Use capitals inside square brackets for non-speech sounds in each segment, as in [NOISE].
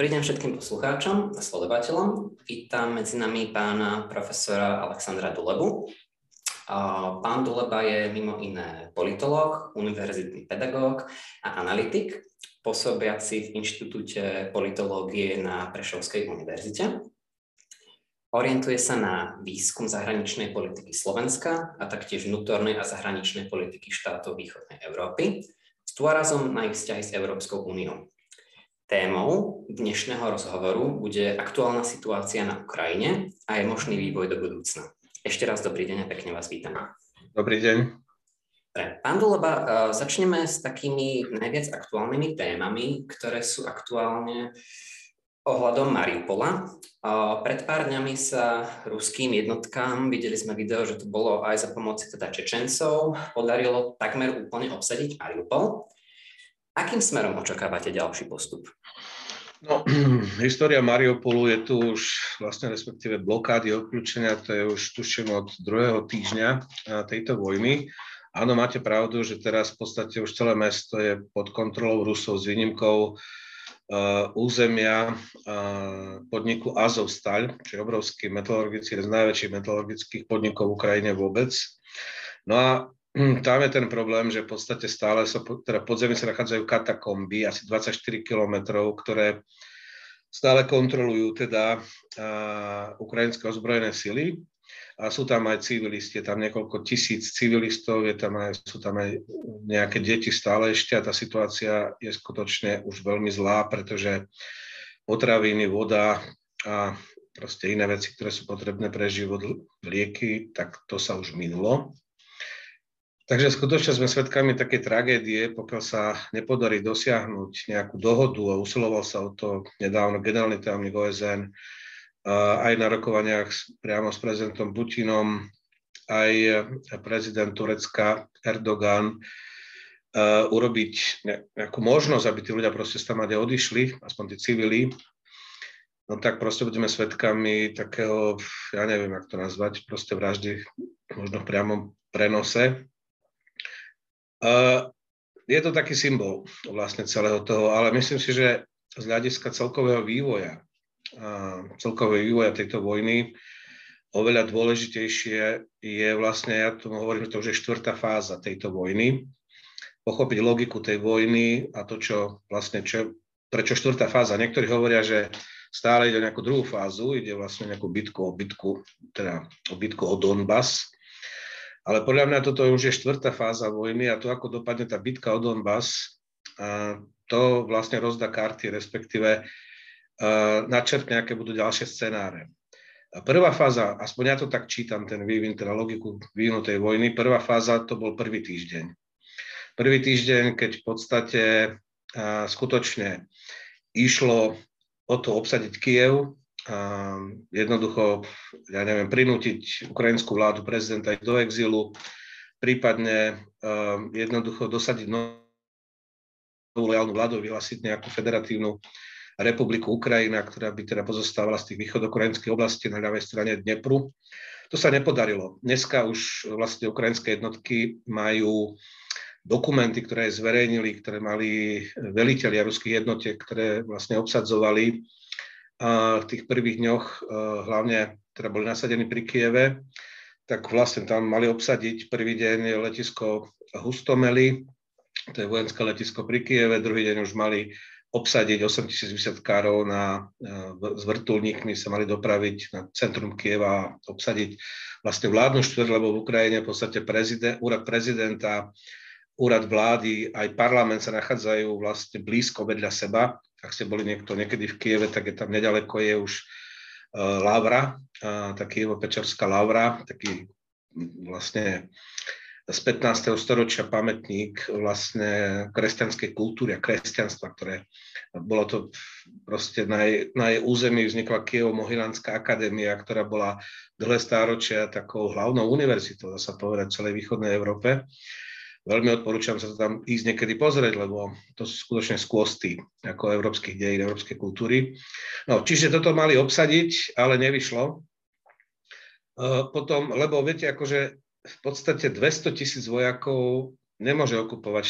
Dobrý deň všetkým poslucháčom a sledovateľom. Vítam medzi nami pána profesora Alexandra Dulebu. Pán Duleba je mimo iné politológ, univerzitný pedagóg a analytik, pôsobiaci v Inštitúte politológie na Prešovskej univerzite. Orientuje sa na výskum zahraničnej politiky Slovenska a taktiež vnútornej a zahraničnej politiky štátov východnej Európy s dôrazom na ich vzťahy s Európskou úniou. Témou dnešného rozhovoru bude aktuálna situácia na Ukrajine a je možný vývoj do budúcna. Ešte raz dobrý deň a pekne vás vítam. Dobrý deň. Pán Duleba, e, začneme s takými najviac aktuálnymi témami, ktoré sú aktuálne ohľadom Mariupola. E, pred pár dňami sa ruským jednotkám, videli sme video, že to bolo aj za pomoci teda Čečencov, podarilo takmer úplne obsadiť Mariupol. Akým smerom očakávate ďalší postup? No, [CLEARS THROAT] história Mariupolu je tu už vlastne respektíve blokády obklúčenia, to je už tuším od druhého týždňa tejto vojny. Áno, máte pravdu, že teraz v podstate už celé mesto je pod kontrolou Rusov s výnimkou uh, územia uh, podniku Azovstal, čo je obrovský metalurgický, z najväčších metalurgických podnikov v Ukrajine vôbec. No a tam je ten problém, že v podstate stále sa, teda pod sa nachádzajú katakomby, asi 24 kilometrov, ktoré stále kontrolujú teda uh, ukrajinské ozbrojené sily a sú tam aj civilisti, je tam niekoľko tisíc civilistov, je tam aj, sú tam aj nejaké deti stále ešte a tá situácia je skutočne už veľmi zlá, pretože potraviny, voda a proste iné veci, ktoré sú potrebné pre život, lieky, tak to sa už minulo. Takže skutočne sme svedkami také tragédie, pokiaľ sa nepodarí dosiahnuť nejakú dohodu a usiloval sa o to nedávno generálny tajomník OSN aj na rokovaniach priamo s prezidentom Putinom, aj prezident Turecka Erdogan, urobiť nejakú možnosť, aby tí ľudia proste tam odišli, aspoň tí civili, no tak proste budeme svedkami takého, ja neviem, ako to nazvať, proste vraždy možno v priamom prenose. Je to taký symbol vlastne celého toho, ale myslím si, že z hľadiska celkového vývoja, celkového vývoja tejto vojny, oveľa dôležitejšie je vlastne, ja tomu hovorím, že to už je štvrtá fáza tejto vojny, pochopiť logiku tej vojny a to, čo vlastne, čo, prečo štvrtá fáza. Niektorí hovoria, že stále ide o nejakú druhú fázu, ide vlastne nejakú bitku o bitku, teda o bitku o Donbass, ale podľa mňa toto už je štvrtá fáza vojny a to, ako dopadne tá bitka o Donbass, to vlastne rozdá karty, respektíve načrtne, aké budú ďalšie scenáre. Prvá fáza, aspoň ja to tak čítam, ten vývin, teda logiku vývinu tej vojny, prvá fáza to bol prvý týždeň. Prvý týždeň, keď v podstate skutočne išlo o to obsadiť Kiev, jednoducho, ja neviem, prinútiť ukrajinskú vládu prezidenta do exilu, prípadne um, jednoducho dosadiť novú reálnu vládu, vyhlásiť nejakú federatívnu republiku Ukrajina, ktorá by teda pozostávala z tých východokrajinských oblastí na ľavej strane Dnepru. To sa nepodarilo. Dneska už vlastne ukrajinské jednotky majú dokumenty, ktoré zverejnili, ktoré mali veliteľia ruských jednotiek, ktoré vlastne obsadzovali v tých prvých dňoch e, hlavne teda boli nasadení pri Kieve, tak vlastne tam mali obsadiť prvý deň letisko Hustomeli, to je vojenské letisko pri Kieve, druhý deň už mali obsadiť 8 tisíc vysadkárov na, e, s vrtulníkmi sa mali dopraviť na centrum Kieva a obsadiť vlastne vládnu štvrť, lebo v Ukrajine v podstate prezident, úrad prezidenta, úrad vlády, aj parlament sa nachádzajú vlastne blízko vedľa seba ak ste boli niekto niekedy v Kieve, tak je tam nedaleko je už uh, Lavra, uh, taký Pečerská Lavra, taký vlastne z 15. storočia pamätník vlastne kresťanskej kultúry a kresťanstva, ktoré bolo to proste na jej, na jej území vznikla Kievo Mohylánska akadémia, ktorá bola dlhé stáročia takou hlavnou univerzitou, dá sa povedať, v celej východnej Európe veľmi odporúčam sa tam ísť niekedy pozrieť, lebo to sú skutočne skvosty ako európskych dejín, európskej kultúry. No, čiže toto mali obsadiť, ale nevyšlo. Potom, lebo viete, akože v podstate 200 tisíc vojakov nemôže okupovať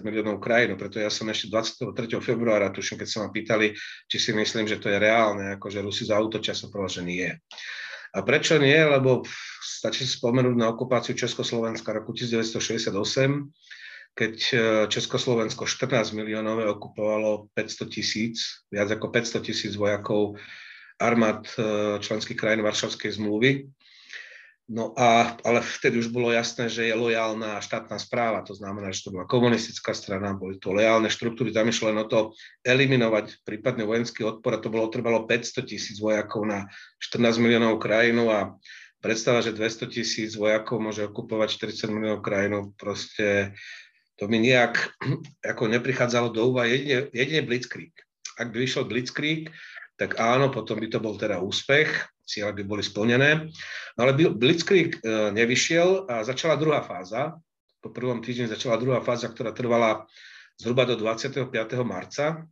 40 miliónov krajinu, preto ja som ešte 23. februára, tuším, keď sa ma pýtali, či si myslím, že to je reálne, ako že Rusi za autočas som povedal, že nie. A prečo nie? Lebo stačí si spomenúť na okupáciu Československa roku 1968, keď e, Československo 14 miliónov okupovalo 500 tisíc, viac ako 500 tisíc vojakov armád e, členských krajín Varšavskej zmluvy. No a, ale vtedy už bolo jasné, že je lojálna štátna správa, to znamená, že to bola komunistická strana, boli to lojálne štruktúry, tam išlo o to eliminovať prípadne vojenský odpor a to bolo trvalo 500 tisíc vojakov na 14 miliónov krajinu a predstava, že 200 tisíc vojakov môže okupovať 40 miliónov krajinu, proste to mi nejak [CLEARS THROAT] ako neprichádzalo do úvahy, jedine, jedine Blitzkrieg. Ak by vyšiel Blitzkrieg, tak áno, potom by to bol teda úspech, cieľe by boli splnené. No ale Blitzkrieg e, nevyšiel a začala druhá fáza. Po prvom týždni začala druhá fáza, ktorá trvala zhruba do 25. marca.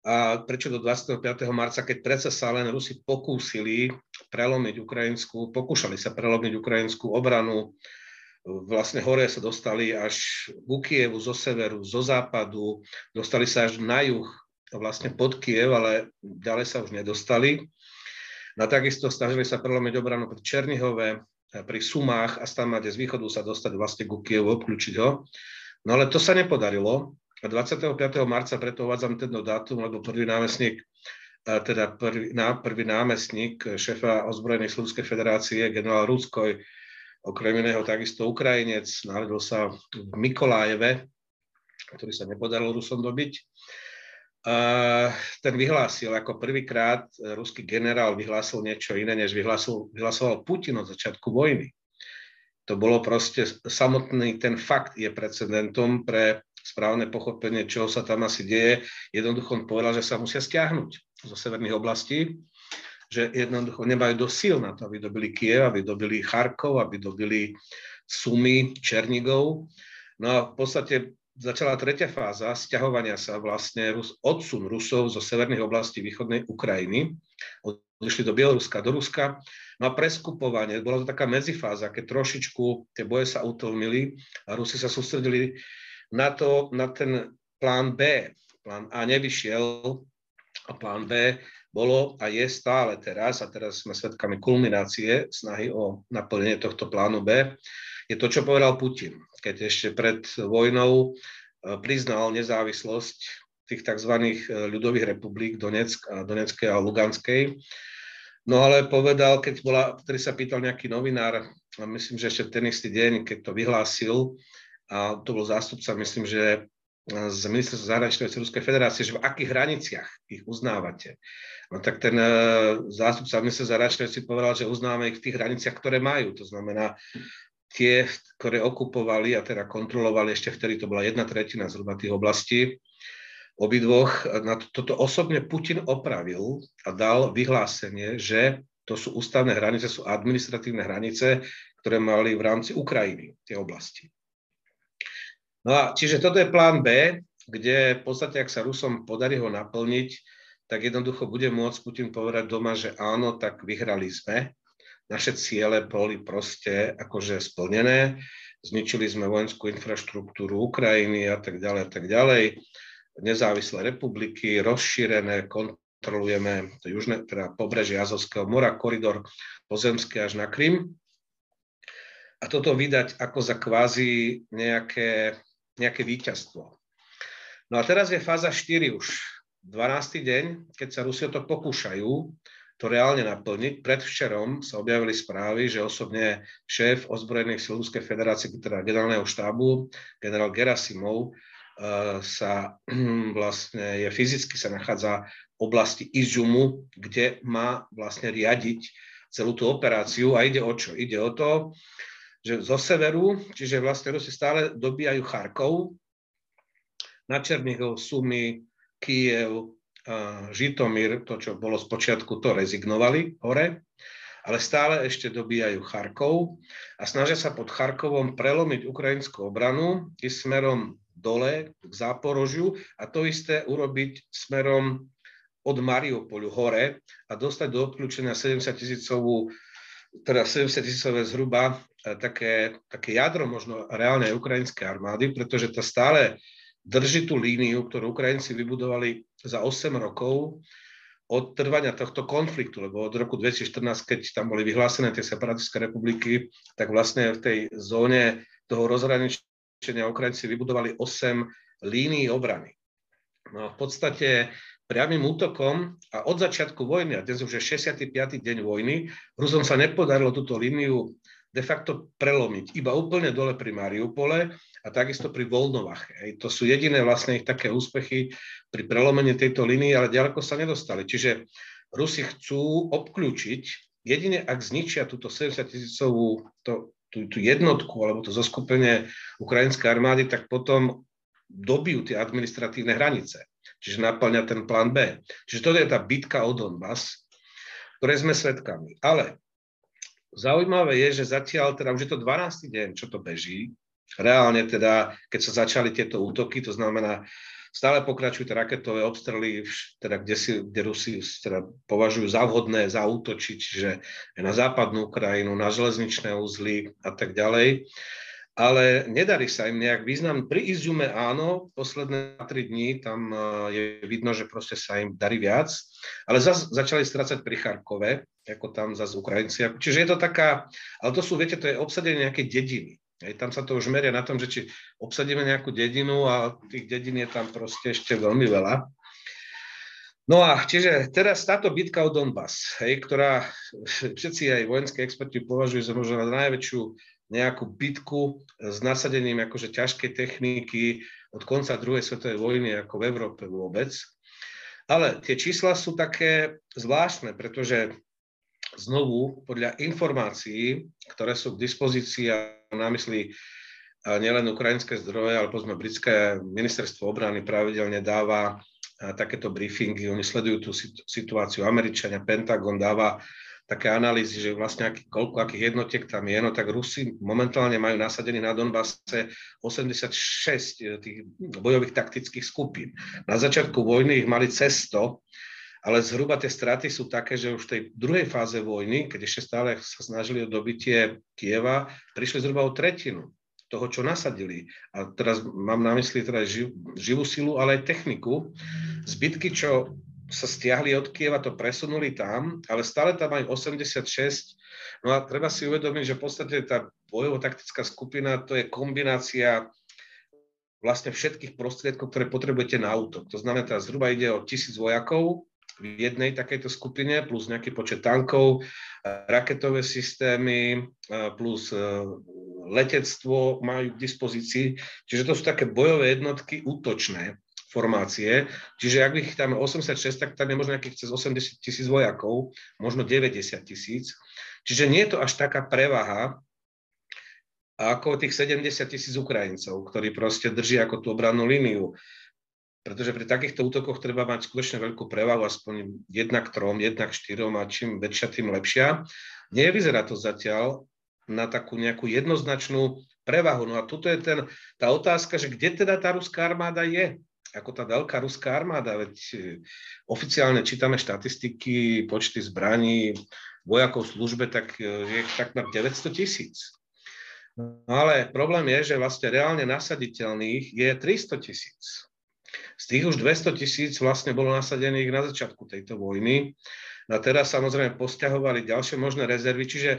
A prečo do 25. marca, keď predsa sa len Rusi pokúsili prelomiť ukrajinskú, pokúšali sa prelomiť ukrajinskú obranu, vlastne hore sa dostali až ku Kievu zo severu, zo západu, dostali sa až na juh vlastne pod Kiev, ale ďalej sa už nedostali. No takisto snažili sa prelomiť obranu pri Černihove, pri Sumách a Stamade z východu sa dostať vlastne ku Kievu, obklúčiť ho. No ale to sa nepodarilo. A 25. marca preto uvádzam tento dátum, lebo prvý námestník teda prvý, prvý námestník šéfa ozbrojených Slovenskej federácie, generál Rúskoj, okrem iného takisto Ukrajinec, narodil sa v Mikolájeve, ktorý sa nepodarilo Rusom dobiť ten vyhlásil ako prvýkrát e, ruský generál vyhlásil niečo iné, než vyhlásil, vyhlásoval Putin od začiatku vojny. To bolo proste, samotný ten fakt je precedentom pre správne pochopenie, čo sa tam asi deje. Jednoducho on povedal, že sa musia stiahnuť zo severných oblastí, že jednoducho nemajú dosť síl na to, aby dobili Kiev, aby dobili Charkov, aby dobili Sumy, Černigov. No a v podstate začala tretia fáza stiahovania sa vlastne odsun Rusov zo severných oblastí východnej Ukrajiny. Odišli do Bieloruska, do Ruska. No a preskupovanie, bola to taká medzifáza, keď trošičku tie boje sa utlmili a Rusi sa sústredili na to, na ten plán B. Plán A nevyšiel a plán B bolo a je stále teraz, a teraz sme svedkami kulminácie snahy o naplnenie tohto plánu B, je to, čo povedal Putin, keď ešte pred vojnou eh, priznal nezávislosť tých tzv. Eh, ľudových republik Donetsk, Doneckej a Luganskej. No ale povedal, keď bola, ktorý sa pýtal nejaký novinár, a myslím, že ešte ten istý deň, keď to vyhlásil, a to bol zástupca, myslím, že eh, z ministerstva zahraničnej veci Ruskej federácie, že v akých hraniciach ich uznávate. No tak ten zástupca ministerstva zahraničnej veci povedal, že uznáme ich v tých hraniciach, ktoré majú. To znamená tie, ktoré okupovali a teda kontrolovali, ešte vtedy to bola jedna tretina zhruba tých oblastí, obidvoch, na to, toto osobne Putin opravil a dal vyhlásenie, že to sú ústavné hranice, sú administratívne hranice, ktoré mali v rámci Ukrajiny tie oblasti. No a čiže toto je plán B, kde v podstate, ak sa Rusom podarí ho naplniť, tak jednoducho bude môcť Putin povedať doma, že áno, tak vyhrali sme, naše ciele boli proste akože splnené, zničili sme vojenskú infraštruktúru Ukrajiny a tak ďalej a tak ďalej, nezávislé republiky, rozšírené, kontrolujeme to južné, teda pobrežie Azovského mora, koridor pozemský až na Krym. A toto vydať ako za kvázi nejaké, nejaké víťazstvo. No a teraz je fáza 4 už, 12. deň, keď sa Rusi o to pokúšajú, to reálne naplniť. Predvčerom sa objavili správy, že osobne šéf ozbrojených síl Ruskej federácie, teda generálneho štábu, generál Gerasimov, eh, sa [CLEARS THROAT] vlastne je fyzicky sa nachádza v oblasti Izumu, kde má vlastne riadiť celú tú operáciu a ide o čo? Ide o to, že zo severu, čiže vlastne Rusi stále dobíjajú Charkov, na Černihov, Sumy, Kiev, Žitomír, to, čo bolo z počiatku, to rezignovali hore, ale stále ešte dobíjajú Charkov a snažia sa pod Charkovom prelomiť ukrajinskú obranu i smerom dole k Záporožiu a to isté urobiť smerom od Mariupolu hore a dostať do odklúčenia 70 tisícovú teda 70 tisícové zhruba e, také, také jadro možno reálne ukrajinskej armády, pretože to stále drží tú líniu, ktorú Ukrajinci vybudovali za 8 rokov od trvania tohto konfliktu, lebo od roku 2014, keď tam boli vyhlásené tie separatistické republiky, tak vlastne v tej zóne toho rozhraničenia Ukrajinci vybudovali 8 línií obrany. No v podstate priamým útokom a od začiatku vojny, a dnes už je 65. deň vojny, Rusom sa nepodarilo túto líniu de facto prelomiť iba úplne dole pri Mariupole a takisto pri Volnovache. Hej. To sú jediné vlastne ich také úspechy pri prelomení tejto línie, ale ďaleko sa nedostali. Čiže Rusi chcú obklúčiť, jedine ak zničia túto 70 tisícovú tú, tú jednotku alebo to zoskupenie ukrajinskej armády, tak potom dobijú tie administratívne hranice. Čiže naplňa ten plán B. Čiže toto je tá bitka o Donbass, ktoré sme svedkami. Ale zaujímavé je, že zatiaľ, teda už je to 12. deň, čo to beží, reálne teda, keď sa začali tieto útoky, to znamená, stále pokračujú tie raketové obstrely, teda kde, si, kde Rusi teda považujú za vhodné zautočiť, čiže na západnú Ukrajinu, na železničné uzly a tak ďalej ale nedarí sa im nejak význam. Pri Izume áno, posledné tri dní tam e, je vidno, že proste sa im darí viac, ale zase začali strácať pri Charkove, ako tam zase Ukrajinci. Čiže je to taká, ale to sú, viete, to je obsadenie nejakej dediny. Hej, tam sa to už meria na tom, že či obsadíme nejakú dedinu a tých dedín je tam proste ešte veľmi veľa. No a čiže teraz táto bitka o Donbass, hej, ktorá všetci aj vojenskí experti považujú za možno najväčšiu nejakú bitku s nasadením akože ťažkej techniky od konca druhej svetovej vojny ako v Európe vôbec. Ale tie čísla sú také zvláštne, pretože znovu podľa informácií, ktoré sú k dispozícii a na mysli nielen ukrajinské zdroje, ale povedzme britské ministerstvo obrany pravidelne dáva takéto briefingy, oni sledujú tú situáciu, Američania, Pentagon dáva také analýzy, že vlastne aký, koľko akých jednotiek tam je, no tak Rusi momentálne majú nasadených na Donbase 86 eh, tých bojových taktických skupín. Na začiatku vojny ich mali cez 100, ale zhruba tie straty sú také, že už v tej druhej fáze vojny, keď ešte stále sa snažili o dobitie Kieva, prišli zhruba o tretinu toho, čo nasadili. A teraz mám na mysli teda živ, živú silu, ale aj techniku. Zbytky, čo sa stiahli od Kieva, to presunuli tam, ale stále tam majú 86. No a treba si uvedomiť, že v podstate tá bojovo-taktická skupina to je kombinácia vlastne všetkých prostriedkov, ktoré potrebujete na útok. To znamená, že zhruba ide o tisíc vojakov v jednej takejto skupine, plus nejaký počet tankov, raketové systémy, plus e, letectvo majú k dispozícii. Čiže to sú také bojové jednotky útočné formácie. Čiže ak ich tam 86, tak tam je možno nejakých cez 80 tisíc vojakov, možno 90 tisíc. Čiže nie je to až taká prevaha, ako tých 70 tisíc Ukrajincov, ktorí proste držia ako tú obrannú líniu. Pretože pri takýchto útokoch treba mať skutočne veľkú prevahu, aspoň jednak trom, jednak štyrom a čím väčšia, tým lepšia. Nevyzerá to zatiaľ na takú nejakú jednoznačnú prevahu. No a tuto je ten, tá otázka, že kde teda tá ruská armáda je ako tá veľká ruská armáda, veď e, oficiálne čítame štatistiky, počty zbraní, vojakov v službe, tak e, je takmer 900 tisíc. No ale problém je, že vlastne reálne nasaditeľných je 300 tisíc. Z tých už 200 tisíc vlastne bolo nasadených na začiatku tejto vojny. No a teraz samozrejme posťahovali ďalšie možné rezervy, čiže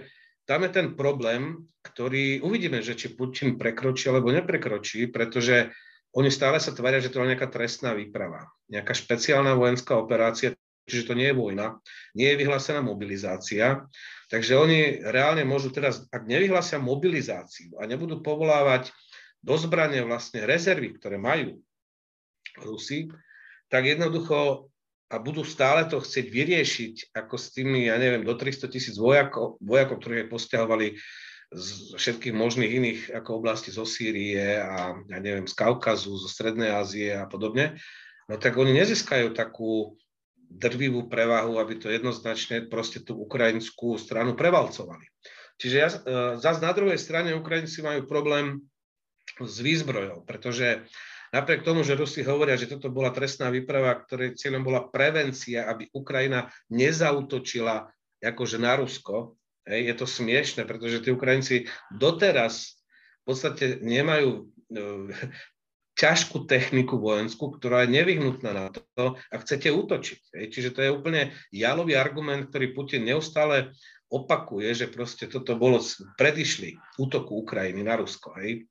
tam je ten problém, ktorý uvidíme, že či Putin prekročí alebo neprekročí, pretože oni stále sa tvária, že to je nejaká trestná výprava, nejaká špeciálna vojenská operácia, čiže to nie je vojna, nie je vyhlásená mobilizácia. Takže oni reálne môžu teraz, ak nevyhlásia mobilizáciu a nebudú povolávať do zbrania vlastne rezervy, ktoré majú Rusi, tak jednoducho a budú stále to chcieť vyriešiť ako s tými, ja neviem, do 300 tisíc vojakov, vojakov, ktorých posťahovali z všetkých možných iných ako oblasti zo Sýrie a ja neviem, z Kaukazu, zo Strednej Ázie a podobne, no tak oni nezískajú takú drvivú prevahu, aby to jednoznačne proste tú ukrajinskú stranu prevalcovali. Čiže ja, e, zase na druhej strane Ukrajinci majú problém s výzbrojou, pretože napriek tomu, že Rusi hovoria, že toto bola trestná výprava, ktorej cieľom bola prevencia, aby Ukrajina nezautočila akože na Rusko, Hej, je to smiešne, pretože tí Ukrajinci doteraz v podstate nemajú ťažkú techniku vojenskú, ktorá je nevyhnutná na to, ak chcete útočiť. Hej. Čiže to je úplne jalový argument, ktorý Putin neustále opakuje, že proste toto bolo predišli útoku Ukrajiny na Rusko. Hej.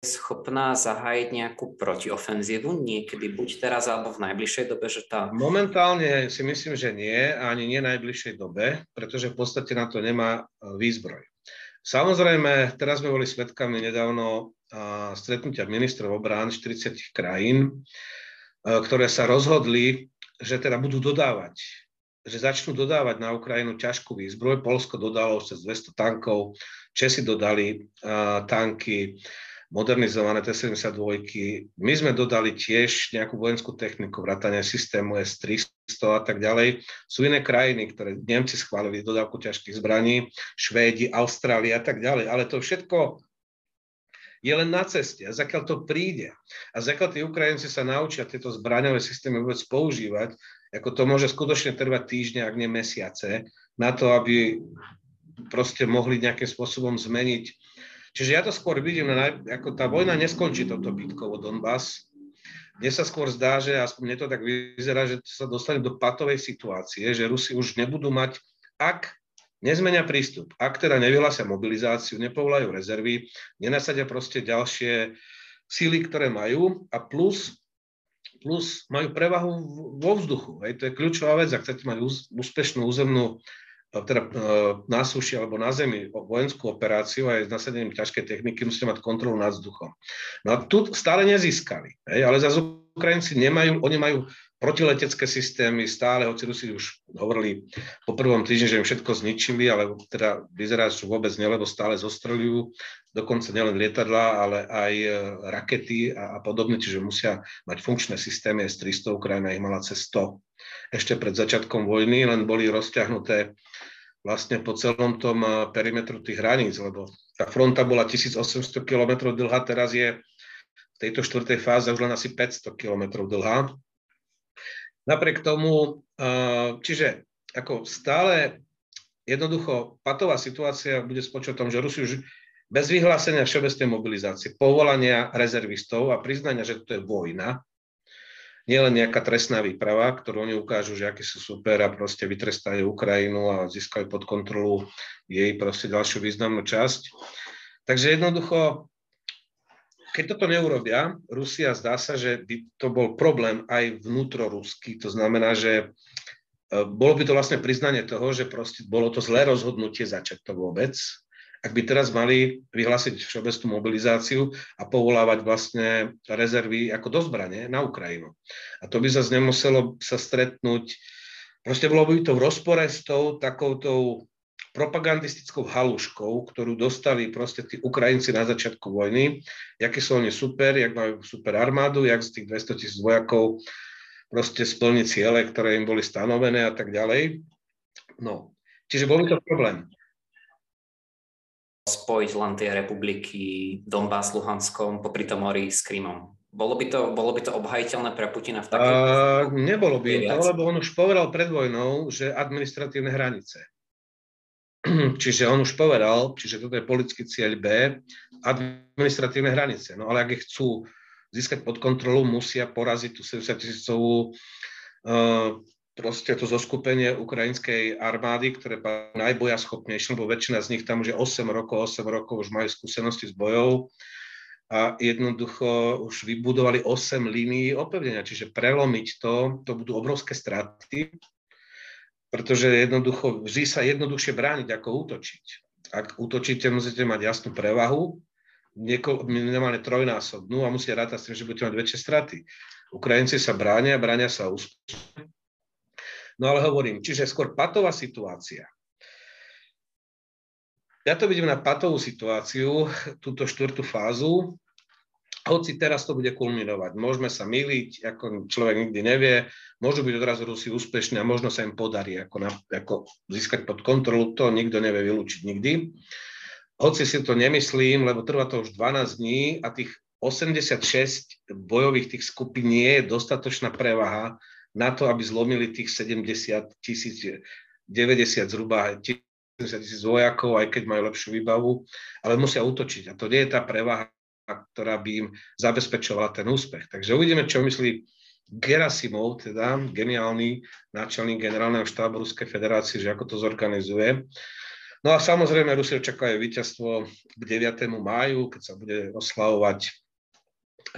Schopná zahájiť nejakú protiofenzívu niekedy, buď teraz alebo v najbližšej dobe, že tá... Momentálne si myslím, že nie, ani nie v najbližšej dobe, pretože v podstate na to nemá e, výzbroj. Samozrejme, teraz sme boli svetkami nedávno stretnutia ministrov obrán 40 krajín, ktoré sa rozhodli, že teda budú dodávať, že začnú dodávať na Ukrajinu ťažkú výzbroj. Polsko dodalo cez 200 tankov, Česi dodali tanky, modernizované T-72. My sme dodali tiež nejakú vojenskú techniku, vrátane systému S-300 a tak ďalej. Sú iné krajiny, ktoré Nemci schválili dodávku ťažkých zbraní, Švédi, Austrália a tak ďalej. Ale to všetko je len na ceste. A zakiaľ to príde a zakiaľ tí Ukrajinci sa naučia tieto zbraňové systémy vôbec používať, ako to môže skutočne trvať týždne, ak nie mesiace, na to, aby proste mohli nejakým spôsobom zmeniť Čiže ja to skôr vidím, ako tá vojna neskončí toto bitkovo Donbass. Mne sa skôr zdá, že aspoň mne to tak vyzerá, že sa dostane do patovej situácie, že Rusi už nebudú mať, ak nezmenia prístup, ak teda nevyhlásia mobilizáciu, nepovolajú rezervy, nenasadia proste ďalšie síly, ktoré majú a plus, plus majú prevahu vo vzduchu. Hej, to je kľúčová vec, ak chcete mať úspešnú územnú teda e, na suši alebo na zemi vojenskú operáciu aj s nasadením ťažkej techniky musíte mať kontrolu nad vzduchom. No a tu stále nezískali, hej, ale zase Ukrajinci nemajú, oni majú protiletecké systémy stále, hoci Rusi už hovorili po prvom týždni, že im všetko zničili, ale teda vyzerá, že vôbec nie, lebo stále zostreľujú dokonca nielen lietadla, ale aj e, rakety a, a podobne, čiže musia mať funkčné systémy S-300, Ukrajina ich mala cez 100 ešte pred začiatkom vojny, len boli rozťahnuté vlastne po celom tom eh, perimetru tých hraníc, lebo tá fronta bola 1800 km dlhá, teraz je v tejto štvrtej fáze už len asi 500 km dlhá. Napriek tomu, eh, čiže ako stále jednoducho patová situácia bude spočať tom, že Rusi už bez vyhlásenia všeobecnej mobilizácie, povolania rezervistov a priznania, že to je vojna, nielen nejaká trestná výprava, ktorú oni ukážu, že akí sú super a proste vytrestajú Ukrajinu a získajú pod kontrolu jej proste ďalšiu významnú časť. Takže jednoducho, keď toto neurobia, Rusia zdá sa, že by to bol problém aj vnútroruský. To znamená, že e, bolo by to vlastne priznanie toho, že proste bolo to zlé rozhodnutie začať to vôbec, ak by teraz mali vyhlásiť všeobecnú mobilizáciu a povolávať vlastne rezervy ako do zbrane na Ukrajinu. A to by zase nemuselo sa stretnúť, proste bolo by to v rozpore s tou takoutou propagandistickou haluškou, ktorú dostali proste tí Ukrajinci na začiatku vojny, aké sú oni super, jak majú super armádu, jak z tých 200 tisíc vojakov proste splniť ciele, ktoré im boli stanovené a tak ďalej. No, čiže bol by to problém spojiť len tie republiky Donbass, Luhanskom, popri tom mori s Krymom. Bolo by, to, bolo by to obhajiteľné pre Putina v takej... Uh, nebolo by to, lebo on už povedal pred vojnou, že administratívne hranice. [CLEARS THROAT] čiže on už povedal, čiže toto je politický cieľ B, administratívne hranice. No ale ak ich chcú získať pod kontrolu, musia poraziť tú 70 tisícovú uh, proste to zoskupenie ukrajinskej armády, ktoré je najbojaschopnejšie, lebo väčšina z nich tam už je 8 rokov, 8 rokov už majú skúsenosti s bojou a jednoducho už vybudovali 8 línií opevnenia, čiže prelomiť to, to budú obrovské straty, pretože jednoducho vždy sa jednoduchšie brániť ako útočiť. Ak útočíte, musíte mať jasnú prevahu, minimálne trojnásobnú a musíte rátať s tým, že budete mať väčšie straty. Ukrajinci sa bránia, bránia sa úspešne No ale hovorím, čiže skôr patová situácia. Ja to vidím na patovú situáciu, túto štvrtú fázu, hoci teraz to bude kulminovať. Môžeme sa miliť, ako človek nikdy nevie, môžu byť odrazu Rusi úspešní a možno sa im podarí ako, na, ako získať pod kontrolu, to nikto nevie vylúčiť nikdy. Hoci si to nemyslím, lebo trvá to už 12 dní a tých 86 bojových tých skupín nie je dostatočná prevaha na to, aby zlomili tých 70 tisíc 90 zhruba 70 tisíc vojakov, aj keď majú lepšiu výbavu, ale musia útočiť. A to nie je tá prevaha, ktorá by im zabezpečovala ten úspech. Takže uvidíme, čo myslí Gerasimov, teda geniálny náčelník generálneho štábu Ruskej federácie, že ako to zorganizuje. No a samozrejme Rusi očakávajú víťazstvo k 9. máju, keď sa bude oslavovať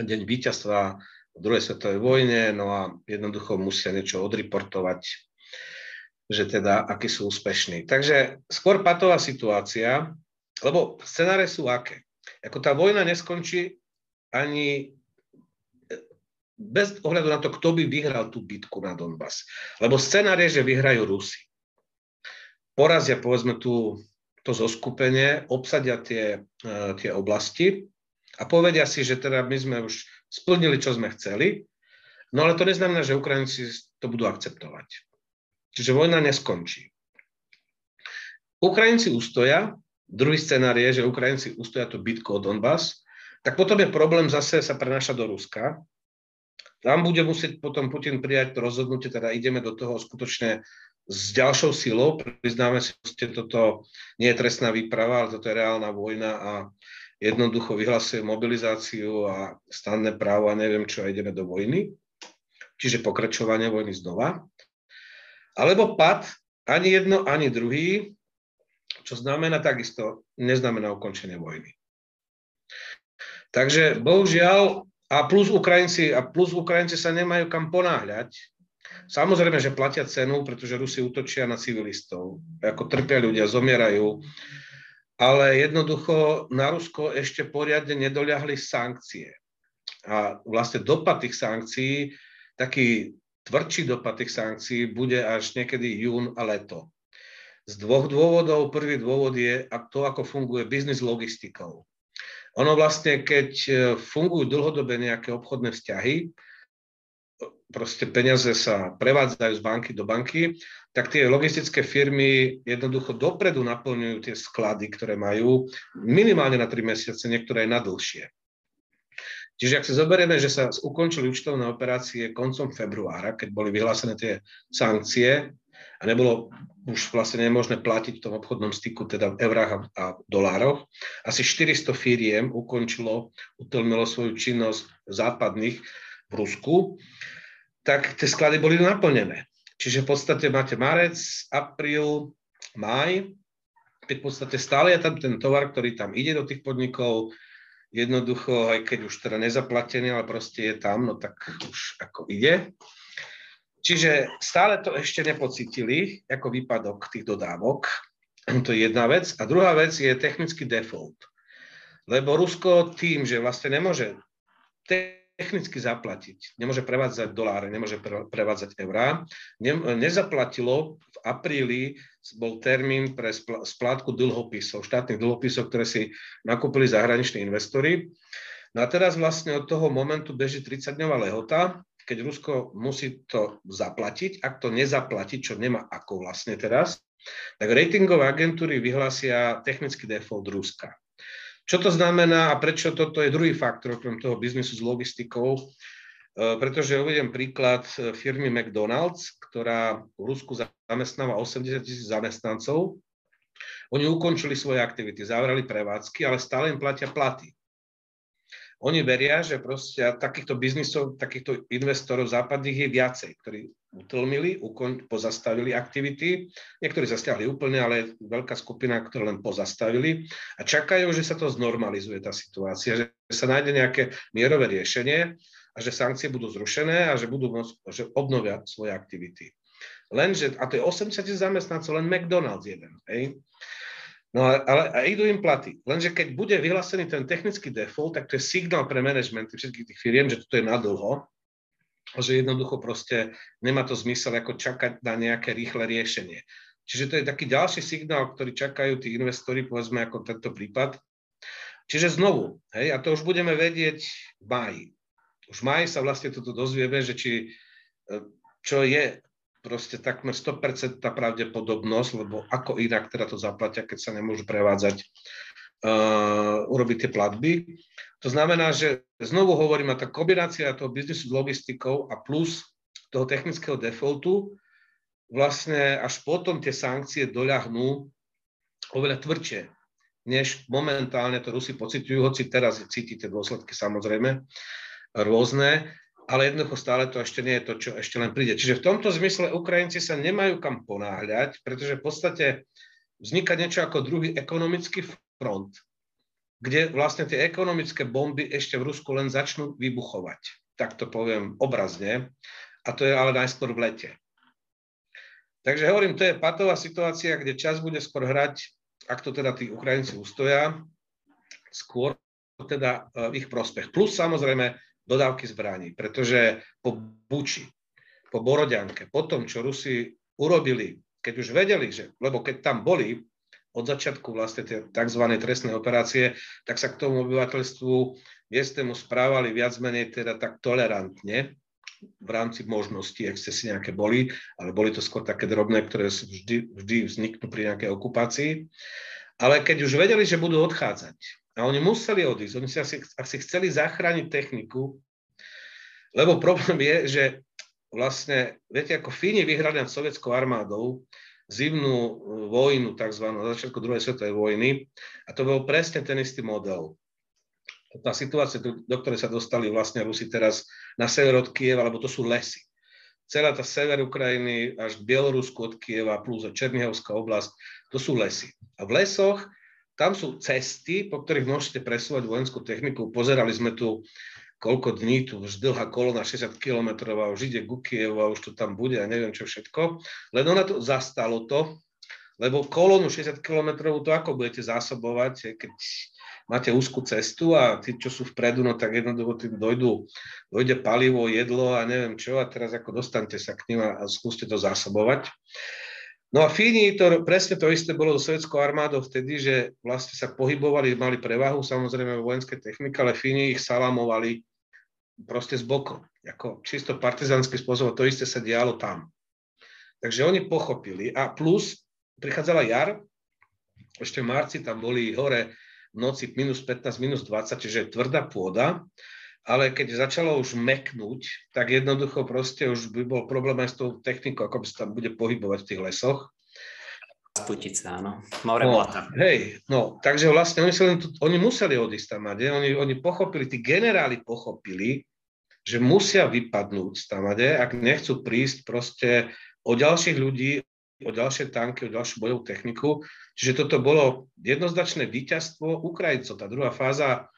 deň víťazstva v druhej svetovej vojne, no a jednoducho musia niečo odreportovať, že teda akí sú úspešní. Takže skôr patová situácia, lebo scenáre sú aké? Ako tá vojna neskončí ani bez ohľadu na to, kto by vyhral tú bitku na Donbass. Lebo scenár je, že vyhrajú Rusi. Porazia, povedzme, tú, to zoskupenie, obsadia tie, uh, tie oblasti a povedia si, že teda my sme už splnili, čo sme chceli, no ale to neznamená, že Ukrajinci to budú akceptovať. Čiže vojna neskončí. Ukrajinci ustoja, druhý scenár je, že Ukrajinci ustoja tú bitku o Donbass, tak potom je problém zase sa prenáša do Ruska, tam bude musieť potom Putin prijať to rozhodnutie, teda ideme do toho skutočne s ďalšou silou. Priznáme si, že toto nie je trestná výprava, ale toto je reálna vojna a jednoducho vyhlasuje mobilizáciu a stanné právo a neviem čo a ideme do vojny. Čiže pokračovanie vojny znova. Alebo pad, ani jedno, ani druhý, čo znamená takisto, neznamená ukončenie vojny. Takže bohužiaľ a plus Ukrajinci, a plus Ukrajinci sa nemajú kam ponáhľať. Samozrejme, že platia cenu, pretože Rusi útočia na civilistov. Ako trpia ľudia, zomierajú. Ale jednoducho na Rusko ešte poriadne nedoliahli sankcie. A vlastne dopad tých sankcií, taký tvrdší dopad tých sankcií bude až niekedy jún a leto. Z dvoch dôvodov. Prvý dôvod je to, ako funguje biznis logistikou. Ono vlastne, keď e, fungujú dlhodobé nejaké obchodné vzťahy, proste peniaze sa prevádzajú z banky do banky, tak tie logistické firmy jednoducho dopredu naplňujú tie sklady, ktoré majú minimálne na 3 mesiace, niektoré aj na dlhšie. Čiže ak si zoberieme, že sa ukončili účtovné operácie koncom februára, keď boli vyhlásené tie sankcie, a nebolo už vlastne nemožné platiť v tom obchodnom styku, teda v eurách a, a dolároch. Asi 400 firiem ukončilo, utlmilo svoju činnosť západných Rusku, tak tie sklady boli naplnené. Čiže v podstate máte marec, apríl, maj, keď v podstate stále je tam ten tovar, ktorý tam ide do tých podnikov, jednoducho, aj keď už teda nezaplatený, ale proste je tam, no tak už ako ide. Čiže stále to ešte nepocítili ako výpadok tých dodávok. To je jedna vec. A druhá vec je technický default. Lebo Rusko tým, že vlastne nemôže technicky zaplatiť, nemôže prevádzať doláre, nemôže prevádzať eurá, ne, nezaplatilo v apríli, bol termín pre splátku dlhopisov, štátnych dlhopisov, ktoré si nakúpili zahraniční investori. No a teraz vlastne od toho momentu beží 30-dňová lehota, keď Rusko musí to zaplatiť, ak to nezaplatí, čo nemá ako vlastne teraz, tak ratingové agentúry vyhlásia technický default Ruska. Čo to znamená a prečo toto je druhý faktor okrem toho biznisu s logistikou? E, pretože uvediem príklad firmy McDonald's, ktorá v Rusku zamestnáva 80 tisíc zamestnancov. Oni ukončili svoje aktivity, zavrali prevádzky, ale stále im platia platy. Oni veria, že proste takýchto biznisov, takýchto investorov západných je viacej, ktorí utlmili, ukon, pozastavili aktivity. Niektorí zastiahli úplne, ale veľká skupina, ktoré len pozastavili a čakajú, že sa to znormalizuje tá situácia, že sa nájde nejaké mierové riešenie a že sankcie budú zrušené a že budú že obnovia svoje aktivity. Lenže, a to je 80 zamestnancov, len McDonald's jeden. Hej? No ale a idú im platy. Lenže keď bude vyhlásený ten technický default, tak to je signál pre management všetkých tých firiem, že toto je nadlho, že jednoducho proste nemá to zmysel ako čakať na nejaké rýchle riešenie. Čiže to je taký ďalší signál, ktorý čakajú tí investori, povedzme ako tento prípad. Čiže znovu, hej, a to už budeme vedieť v máji. Už v máji sa vlastne toto dozvieme, že či, e, čo je proste takmer 100% pravdepodobnosť, lebo ako inak teda to zaplatia, keď sa nemôžu prevádzať, uh, urobiť tie platby. To znamená, že znovu hovorím, a tá kombinácia toho biznisu s logistikou a plus toho technického defaultu vlastne až potom tie sankcie doľahnú oveľa tvrdšie, než momentálne to Rusi pocitujú, hoci teraz cítite dôsledky samozrejme rôzne, ale jednoducho stále to ešte nie je to, čo ešte len príde. Čiže v tomto zmysle Ukrajinci sa nemajú kam ponáhľať, pretože v podstate vzniká niečo ako druhý ekonomický front, kde vlastne tie ekonomické bomby ešte v Rusku len začnú vybuchovať. Tak to poviem obrazne. A to je ale najskôr v lete. Takže hovorím, to je patová situácia, kde čas bude skôr hrať, ak to teda tí Ukrajinci ustoja, skôr teda e, v ich prospech. Plus samozrejme dodávky zbraní, pretože po Buči, po Borodianke, po tom, čo Rusi urobili, keď už vedeli, že, lebo keď tam boli od začiatku vlastne tie tzv. trestné operácie, tak sa k tomu obyvateľstvu miestnemu správali viac menej teda tak tolerantne, v rámci možností, excesy nejaké boli, ale boli to skôr také drobné, ktoré vždy, vždy vzniknú pri nejakej okupácii. Ale keď už vedeli, že budú odchádzať, a oni museli odísť, oni si asi, asi chceli zachrániť techniku, lebo problém je, že vlastne, viete, ako Fíni vyhrali nad sovietskou armádou zimnú vojnu, tzv. na začiatku druhej svetovej vojny, a to bol presne ten istý model tá situácia, do, ktorej sa dostali vlastne Rusi teraz na sever od Kieva, lebo to sú lesy. Celá tá sever Ukrajiny až Bielorusku od Kieva plus Černihovská oblasť, to sú lesy. A v lesoch tam sú cesty, po ktorých môžete presúvať vojenskú techniku. Pozerali sme tu koľko dní, tu už dlhá kolona 60 km a už ide ku Kievu a už to tam bude a neviem čo všetko. Len ona to zastalo to, lebo kolónu 60 km to ako budete zásobovať, keď máte úzkú cestu a tí, čo sú vpredu, no tak jednoducho tým dojdu, dojde palivo, jedlo a neviem čo a teraz ako dostanete sa k ním a, skúste to zásobovať. No a Fíni, to, presne to isté bolo so sovietskou armádou vtedy, že vlastne sa pohybovali, mali prevahu samozrejme vojenské techniky, ale Fíni ich salamovali proste z boku. Ako čisto partizanský spôsob, to isté sa dialo tam. Takže oni pochopili a plus prichádzala jar, ešte v marci tam boli hore v noci minus 15, minus 20, čiže tvrdá pôda, ale keď začalo už meknúť, tak jednoducho proste už by bol problém aj s tou technikou, ako by sa tam bude pohybovať v tých lesoch. Sputice, áno. More no, Hej, no, takže vlastne oni, len oni museli odísť tam, oni, oni pochopili, tí generáli pochopili, že musia vypadnúť tam, ak nechcú prísť proste o ďalších ľudí, o ďalšie tanky, o ďalšiu bojovú techniku. Čiže toto bolo jednoznačné víťazstvo Ukrajincov. Tá druhá fáza,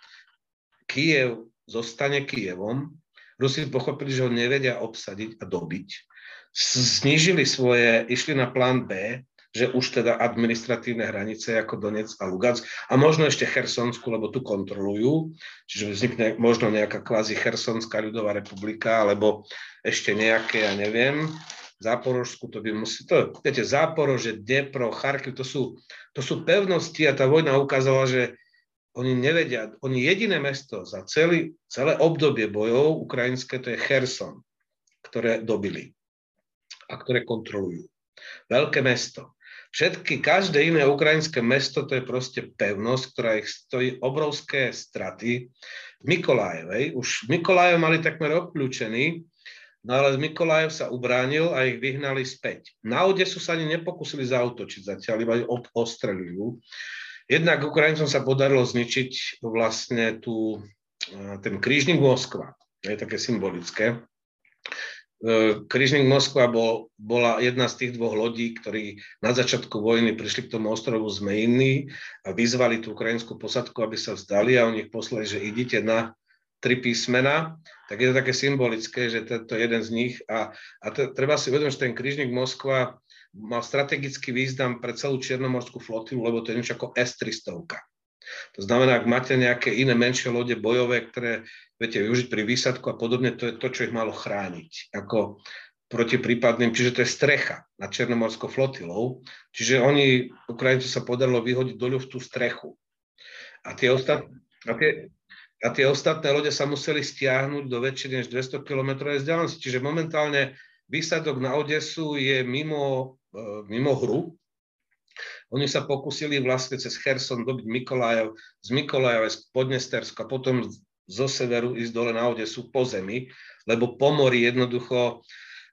Kiev zostane Kievom. Rusi pochopili, že ho nevedia obsadiť a dobiť. Snížili svoje, išli na plán B, že už teda administratívne hranice ako Donec a Lugac a možno ešte Chersonsku, lebo tu kontrolujú, čiže vznikne možno nejaká kvázi Chersonská ľudová republika, alebo ešte nejaké, ja neviem, Záporožsku, to by musí, to, viete, Záporože, Dnepro, Charkiv, to sú, to sú pevnosti a tá vojna ukázala, že oni nevedia, oni jediné mesto za celý, celé obdobie bojov ukrajinské, to je Cherson, ktoré dobili a ktoré kontrolujú. Veľké mesto. Všetky, každé iné ukrajinské mesto, to je proste pevnosť, ktorá ich stojí obrovské straty. V Mikolajevej, už Mikolajev mali takmer obklúčený, No ale Mikolajev sa ubránil a ich vyhnali späť. Na Odesu sa ani nepokusili zautočiť zatiaľ, iba ostrelujú. Jednak Ukrajincom sa podarilo zničiť vlastne tú, ten krížnik Moskva. Je také symbolické. E, krížnik Moskva bol, bola jedna z tých dvoch lodí, ktorí na začiatku vojny prišli k tomu ostrovu Zmejiny a vyzvali tú ukrajinskú posadku, aby sa vzdali a oni ich poslali, že idite na tri písmena, tak je to také symbolické, že to je jeden z nich. A, a to, treba si uvedomiť, že ten krížnik Moskva mal strategický význam pre celú Čiernomorskú flotilu, lebo to je niečo ako S-300. To znamená, ak máte nejaké iné menšie lode bojové, ktoré viete využiť pri výsadku a podobne, to je to, čo ich malo chrániť. Ako proti prípadným, čiže to je strecha nad Černomorskou flotilou. Čiže oni, Ukrajinci sa podarilo vyhodiť do ľuftu strechu. A tie, ostat, a tie, a tie ostatné lode sa museli stiahnuť do väčšie než 200 km vzdialenosti. Čiže momentálne výsadok na Odesu je mimo, e, mimo hru. Oni sa pokusili vlastne cez Kherson dobiť Mikolajev, z Mikolajeva z Podnesterska, potom zo severu ísť dole na Odesu po zemi, lebo po mori jednoducho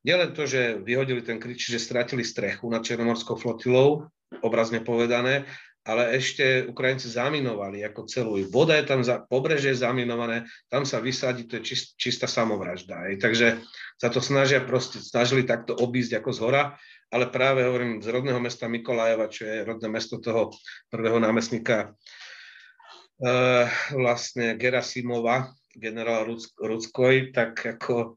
nielen to, že vyhodili ten krič, že stratili strechu nad Černomorskou flotilou, obrazne povedané, ale ešte Ukrajinci zaminovali ako celú. Voda je tam, za, pobreže je zaminované, tam sa vysadí, to je čist, čistá samovražda. Aj. Takže sa to snažia proste, snažili takto obísť ako z hora, ale práve hovorím z rodného mesta Mikolajeva, čo je rodné mesto toho prvého námestníka vlastne Gerasimova, generál Rudskoj, tak ako e,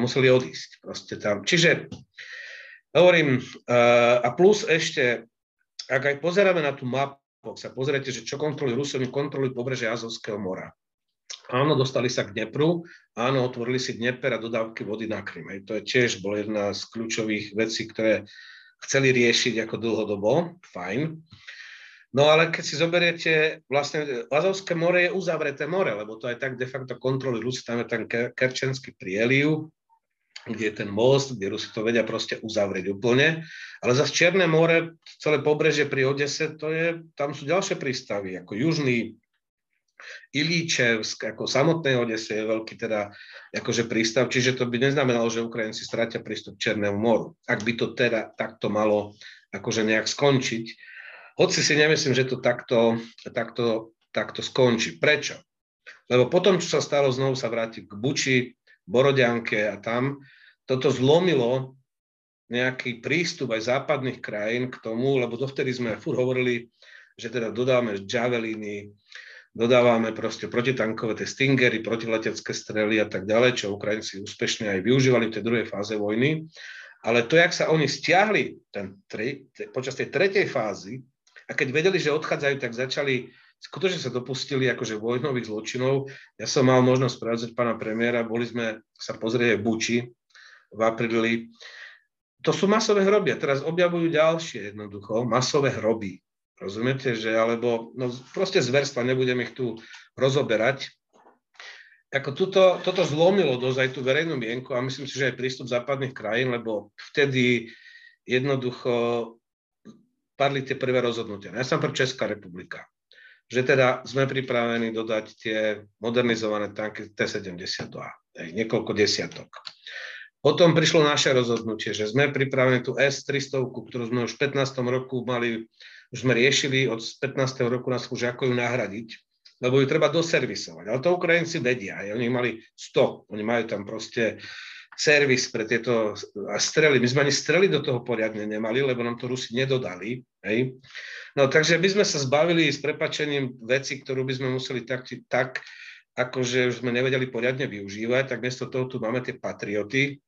museli odísť proste tam. Čiže hovorím, e, a plus ešte ak aj pozeráme na tú mapu, sa pozriete, že čo kontrolujú Rusi, oni kontrolujú pobreže Azovského mora. Áno, dostali sa k Dnepru, áno, otvorili si Dneper a dodávky vody na Krym. To je tiež bol jedna z kľúčových vecí, ktoré chceli riešiť ako dlhodobo, fajn. No ale keď si zoberiete, vlastne Azovské more je uzavreté more, lebo to aj tak de facto kontrolujú Rusi, tam je ten Kerčenský prieliv, kde je ten most, kde Rusi to vedia proste uzavrieť úplne. Ale zase Čierne more, celé pobrežie pri Odese, to je, tam sú ďalšie prístavy, ako Južný, Ilíčevsk, ako samotnej Odese je veľký teda akože prístav, čiže to by neznamenalo, že Ukrajinci stratia prístup k Černému moru. Ak by to teda takto malo akože nejak skončiť. Hoci si nemyslím, že to takto, takto, takto skončí. Prečo? Lebo potom, čo sa stalo, znovu sa vráti k Buči, Borodianke a tam, toto zlomilo nejaký prístup aj západných krajín k tomu, lebo dovtedy sme furt hovorili, že teda dodávame javeliny, dodávame proste protitankové tie stingery, protiletecké strely a tak ďalej, čo Ukrajinci úspešne aj využívali v tej druhej fáze vojny. Ale to, jak sa oni stiahli ten, tre, počas tej tretej fázy a keď vedeli, že odchádzajú, tak začali skutočne sa dopustili akože vojnových zločinov. Ja som mal možnosť prevádzať pána premiéra, boli sme sa pozrieť aj Buči, v apríli. To sú masové hroby a teraz objavujú ďalšie jednoducho, masové hroby. Rozumiete, že alebo no proste zverstva, nebudem ich tu rozoberať. Ako tuto, toto zlomilo dosť aj tú verejnú mienku a myslím si, že aj prístup západných krajín, lebo vtedy jednoducho padli tie prvé rozhodnutia. Ja som pre Česká republika že teda sme pripravení dodať tie modernizované tanky T-72, niekoľko desiatok. Potom prišlo naše rozhodnutie, že sme pripravení tú S-300, ktorú sme už v 15. roku mali, už sme riešili, od 15. roku nás už ako ju nahradiť, lebo ju treba doservisovať. Ale to Ukrajinci vedia, aj oni mali 100, oni majú tam proste servis pre tieto strely. My sme ani strely do toho poriadne nemali, lebo nám to Rusi nedodali. Hej. No takže by sme sa zbavili s prepačením veci, ktorú by sme museli tak, tak akože už sme nevedeli poriadne využívať, tak miesto toho tu máme tie patrioty,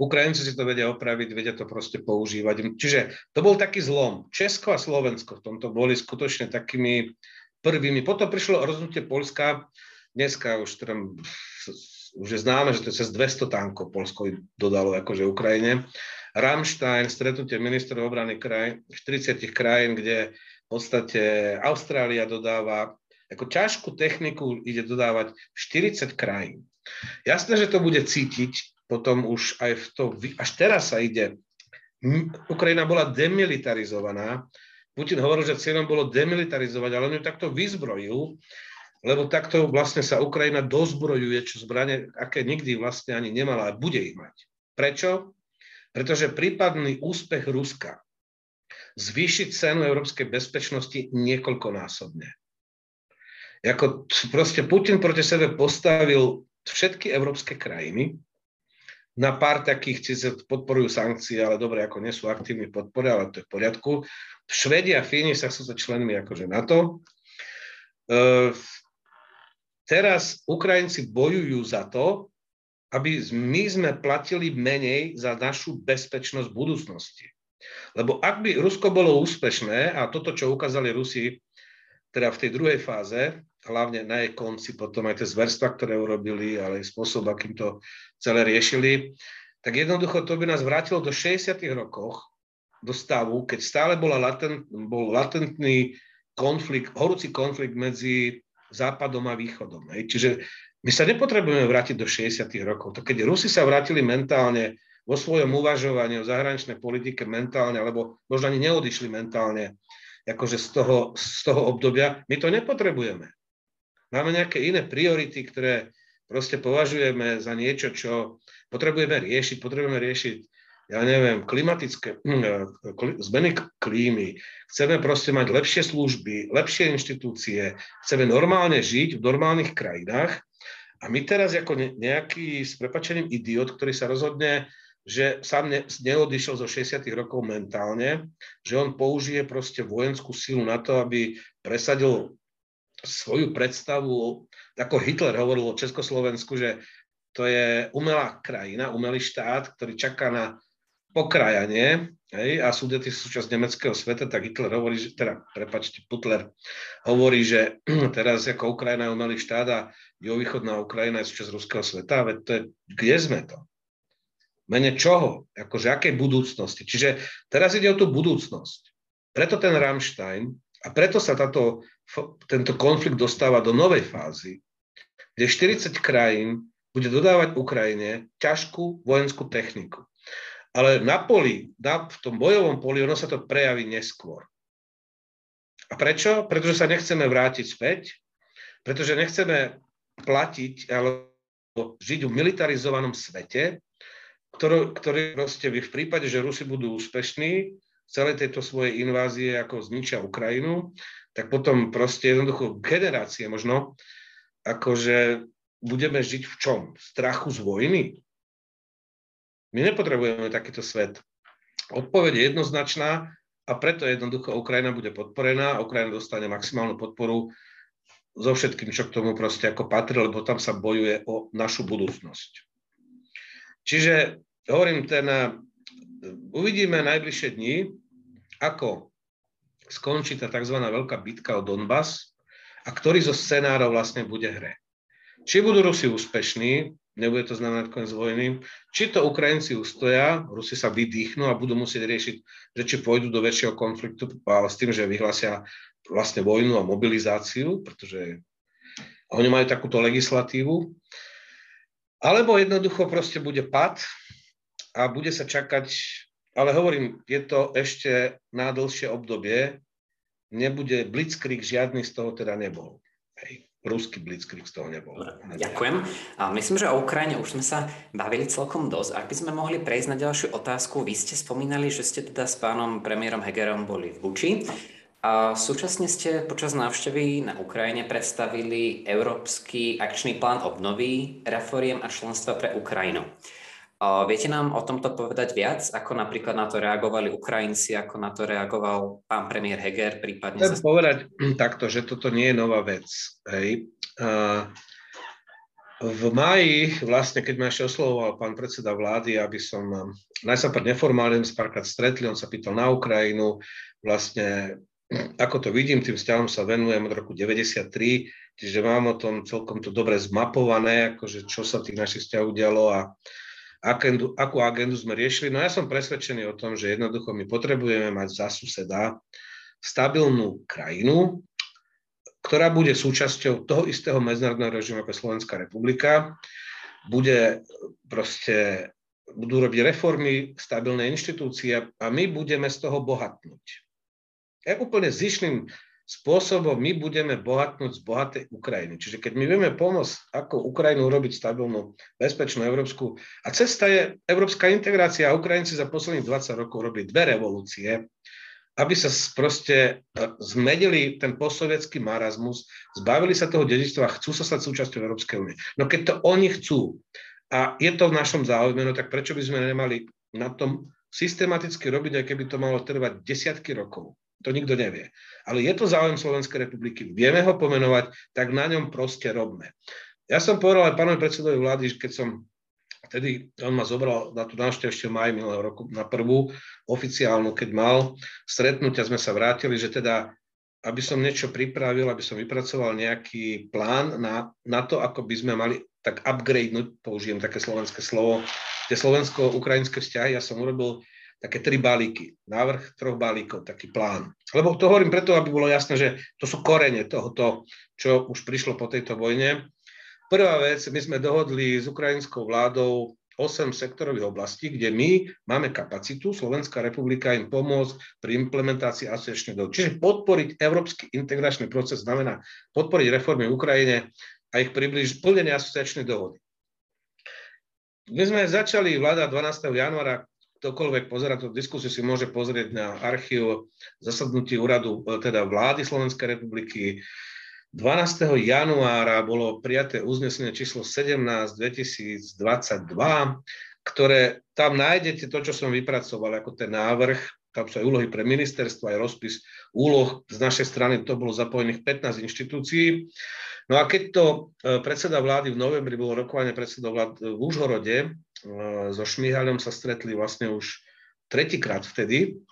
Ukrajinci si to vedia opraviť, vedia to proste používať. Čiže to bol taký zlom. Česko a Slovensko v tomto boli skutočne takými prvými. Potom prišlo rozhodnutie Polska, dneska už teda už je známe, že to je cez 200 tankov Polsko dodalo akože Ukrajine. Rammstein, stretnutie ministrov obrany kraj, 40 krajín, kde v podstate Austrália dodáva, ako ťažkú techniku ide dodávať 40 krajín. Jasné, že to bude cítiť potom už aj v to, až teraz sa ide. Ukrajina bola demilitarizovaná. Putin hovoril, že cieľom bolo demilitarizovať, ale on ju takto vyzbrojil, lebo takto vlastne sa Ukrajina dozbrojuje, čo zbranie, aké nikdy vlastne ani nemala a bude ich mať. Prečo? Pretože prípadný úspech Ruska zvýšiť cenu európskej bezpečnosti niekoľkonásobne. Ako proste Putin proti sebe postavil všetky európske krajiny, na pár takých, síce podporujú sankcie, ale dobre, ako nie sú aktívni podpore, ale to je v poriadku. Švedi a Fíni sa sú členmi akože NATO. Teraz Ukrajinci bojujú za to, aby my sme platili menej za našu bezpečnosť v budúcnosti. Lebo ak by Rusko bolo úspešné, a toto, čo ukázali Rusi teda v tej druhej fáze, hlavne na jej konci, potom aj tie zverstva, ktoré urobili, ale aj spôsob, akým to celé riešili, tak jednoducho to by nás vrátilo do 60. rokoch, do stavu, keď stále bola latent, bol latentný konflikt, horúci konflikt medzi západom a východom. Hej. Čiže my sa nepotrebujeme vrátiť do 60. rokov. To keď Rusi sa vrátili mentálne vo svojom uvažovaní o zahraničnej politike mentálne, alebo možno ani neodišli mentálne akože z toho, z toho obdobia, my to nepotrebujeme. Máme nejaké iné priority, ktoré proste považujeme za niečo, čo potrebujeme riešiť, potrebujeme riešiť ja neviem, klimatické hm, zmeny klímy, chceme proste mať lepšie služby, lepšie inštitúcie, chceme normálne žiť v normálnych krajinách a my teraz ako nejaký s prepačením idiot, ktorý sa rozhodne, že sám ne, neodišiel zo 60. rokov mentálne, že on použije proste vojenskú silu na to, aby presadil svoju predstavu, ako Hitler hovoril o Československu, že to je umelá krajina, umelý štát, ktorý čaká na pokrajanie hej, a súdety súčasť nemeckého sveta, tak Hitler hovorí, že, teda, prepačte, Putler hovorí, že [CLEARS THROAT] teraz ako Ukrajina je umelý štát a juhovýchodná Ukrajina je súčasť ruského sveta, veď to je, kde sme to? Mene čoho? Akože akej budúcnosti? Čiže teraz ide o tú budúcnosť. Preto ten Rammstein a preto sa táto, tento konflikt dostáva do novej fázy, kde 40 krajín bude dodávať Ukrajine ťažkú vojenskú techniku. Ale na poli, na, v tom bojovom poli, ono sa to prejaví neskôr. A prečo? Pretože sa nechceme vrátiť späť, pretože nechceme platiť alebo žiť v militarizovanom svete, ktorý, ktorý proste v prípade, že Rusi budú úspešní v celej tejto svojej invázie, ako zničia Ukrajinu, tak potom proste jednoducho generácie možno, akože budeme žiť v čom? V strachu z vojny? My nepotrebujeme takýto svet. Odpoveď je jednoznačná a preto jednoducho Ukrajina bude podporená. Ukrajina dostane maximálnu podporu so všetkým, čo k tomu proste ako patrí, lebo tam sa bojuje o našu budúcnosť. Čiže hovorím, ten, uvidíme najbližšie dni, ako skončí tá tzv. veľká bitka o Donbass a ktorý zo scenárov vlastne bude hre. Či budú Rusi úspešní, nebude to znamenať koniec vojny. Či to Ukrajinci ustoja, Rusi sa vydýchnú a budú musieť riešiť, že či pôjdu do väčšieho konfliktu, ale s tým, že vyhlasia vlastne vojnu a mobilizáciu, pretože oni majú takúto legislatívu. Alebo jednoducho proste bude pad a bude sa čakať, ale hovorím, je to ešte na dlhšie obdobie, nebude blitzkrieg, žiadny z toho teda nebol. Hej ruský blitzkrieg z toho nebol. Ďakujem. A myslím, že o Ukrajine už sme sa bavili celkom dosť. Ak by sme mohli prejsť na ďalšiu otázku, vy ste spomínali, že ste teda s pánom premiérom Hegerom boli v Buči. A súčasne ste počas návštevy na Ukrajine predstavili Európsky akčný plán obnovy, reforiem a členstva pre Ukrajinu. Viete nám o tomto povedať viac, ako napríklad na to reagovali Ukrajinci, ako na to reagoval pán premiér Heger, prípadne... Chcem sa... povedať [CLEARS THROAT] takto, že toto nie je nová vec. Hej. V maji, vlastne keď ma ešte oslovoval pán predseda vlády, aby som najskôr neformálne s párkrát stretli, on sa pýtal na Ukrajinu, vlastne [CLEARS THROAT] ako to vidím, tým vzťahom sa venujem od roku 93, čiže mám o tom celkom to dobre zmapované, akože čo sa tých našich vzťahov udialo a agendu, akú agendu sme riešili. No ja som presvedčený o tom, že jednoducho my potrebujeme mať za suseda stabilnú krajinu, ktorá bude súčasťou toho istého medzinárodného režimu ako Slovenská republika, bude proste, budú robiť reformy, stabilné inštitúcie a my budeme z toho bohatnúť. Ja úplne zišným spôsobom my budeme bohatnúť z bohatej Ukrajiny. Čiže keď my vieme pomôcť, ako Ukrajinu urobiť stabilnú, bezpečnú európsku. A cesta je európska integrácia. Ukrajinci za posledných 20 rokov robili dve revolúcie, aby sa proste e, zmenili ten postsovietský marazmus, zbavili sa toho dedičstva a chcú sa stať súčasťou Európskej únie. No keď to oni chcú a je to v našom záujme, no tak prečo by sme nemali na tom systematicky robiť, aj keby to malo trvať desiatky rokov. To nikto nevie. Ale je to záujem Slovenskej republiky. Vieme ho pomenovať, tak na ňom proste robme. Ja som povedal aj pánovi predsedovi vlády, keď som vtedy, on ma zobral na tú návštevu ešte v maji minulého roku, na prvú oficiálnu, keď mal stretnutia, sme sa vrátili, že teda aby som niečo pripravil, aby som vypracoval nejaký plán na, na to, ako by sme mali tak upgradenúť, použijem také slovenské slovo, tie slovensko-ukrajinské vzťahy. Ja som urobil také tri balíky, návrh troch balíkov, taký plán. Lebo to hovorím preto, aby bolo jasné, že to sú korene tohoto, čo už prišlo po tejto vojne. Prvá vec, my sme dohodli s ukrajinskou vládou 8 sektorových oblastí, kde my máme kapacitu, Slovenská republika im pomôcť pri implementácii asociačnej dohody. Čiže podporiť európsky integračný proces znamená podporiť reformy v Ukrajine a ich približiť plnenie asociačnej dohody. my sme začali vláda 12. januára, ktokoľvek pozera tú diskusiu, si môže pozrieť na archív zasadnutí úradu, e, teda vlády Slovenskej republiky. 12. januára bolo prijaté uznesenie číslo 17 2022, ktoré tam nájdete to, čo som vypracoval ako ten návrh, tam sú aj úlohy pre ministerstvo, aj rozpis úloh. Z našej strany to bolo zapojených 15 inštitúcií. No a keď to e, predseda vlády v novembri, bolo rokovanie predseda vlády v Úžhorode, so Šmihaľom sa stretli vlastne už tretíkrát vtedy.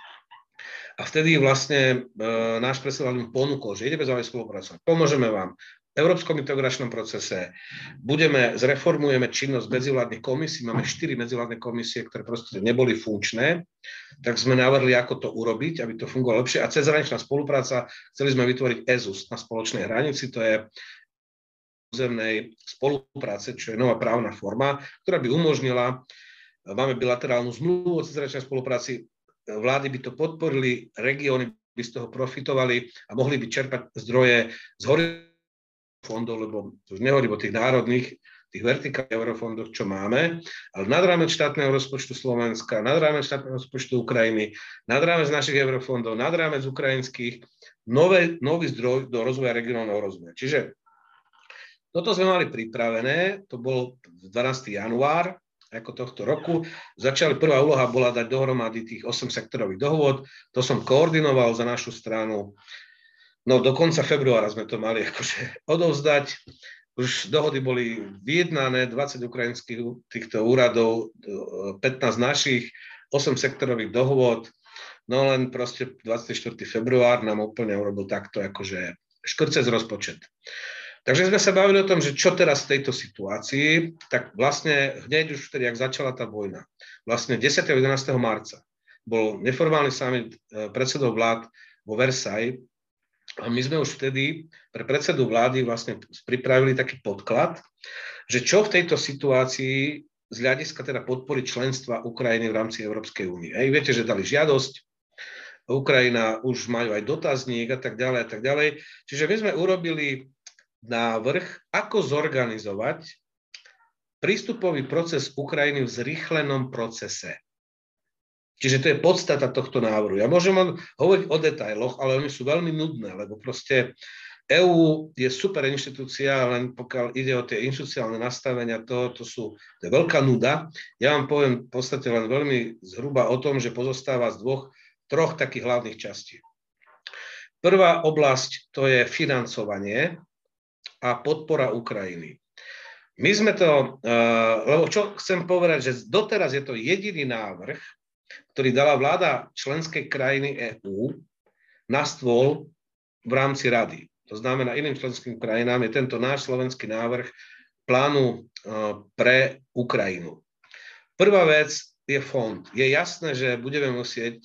A vtedy vlastne e, náš predseda mu ponúkol, že ideme s vami spolupracovať, pomôžeme vám v Európskom integračnom procese, budeme, zreformujeme činnosť medzivládnych komisí, máme štyri medzivládne komisie, ktoré proste neboli funkčné, tak sme navrhli, ako to urobiť, aby to fungovalo lepšie. A cezhraničná spolupráca, chceli sme vytvoriť EZUS na spoločnej hranici, to je územnej spolupráce, čo je nová právna forma, ktorá by umožnila, máme bilaterálnu zmluvu o cezhraničnej spolupráci, vlády by to podporili, regióny by z toho profitovali a mohli by čerpať zdroje z fondov, lebo už nehovorím o tých národných, tých vertikálnych eurofondoch, čo máme, ale nad rámec štátneho rozpočtu Slovenska, nad rámec štátneho rozpočtu Ukrajiny, nad rámec našich eurofondov, nad rámec ukrajinských, nové, nový zdroj do rozvoja regionálneho rozvoja. Čiže toto sme mali pripravené, to bol 12. január ako tohto roku. Začali, prvá úloha bola dať dohromady tých 8 sektorových dohôd, to som koordinoval za našu stranu. No do konca februára sme to mali [LAUGHS] akože odovzdať. Už dohody boli vyjednané, 20 ukrajinských týchto úradov, 15 našich, 8 sektorových dohôd. No len proste 24. február nám úplne urobil takto akože škrcec rozpočet. Takže sme sa bavili o tom, že čo teraz v tejto situácii, tak vlastne hneď už vtedy, ak začala tá vojna, vlastne 10. a 11. marca bol neformálny summit e, predsedov vlád vo Versailles a my sme už vtedy pre predsedu vlády vlastne pripravili taký podklad, že čo v tejto situácii z hľadiska teda podpory členstva Ukrajiny v rámci Európskej únie. Hej, viete, že dali žiadosť, Ukrajina už majú aj dotazník a tak ďalej a tak ďalej. Čiže my sme urobili návrh, ako zorganizovať prístupový proces Ukrajiny v zrychlenom procese. Čiže to je podstata tohto návrhu. Ja môžem hovoriť o detailoch, ale oni sú veľmi nudné, lebo proste EÚ je super inštitúcia, len pokiaľ ide o tie inštitúciálne nastavenia, to, to, sú, to je veľká nuda. Ja vám poviem v podstate len veľmi zhruba o tom, že pozostáva z dvoch, troch takých hlavných častí. Prvá oblasť to je financovanie a podpora Ukrajiny. My sme to, eh, lebo čo chcem povedať, že doteraz je to jediný návrh, ktorý dala vláda členskej krajiny EÚ na stôl v rámci rady. To znamená, iným členským krajinám je tento náš slovenský návrh plánu eh, pre Ukrajinu. Prvá vec je fond. Je jasné, že budeme musieť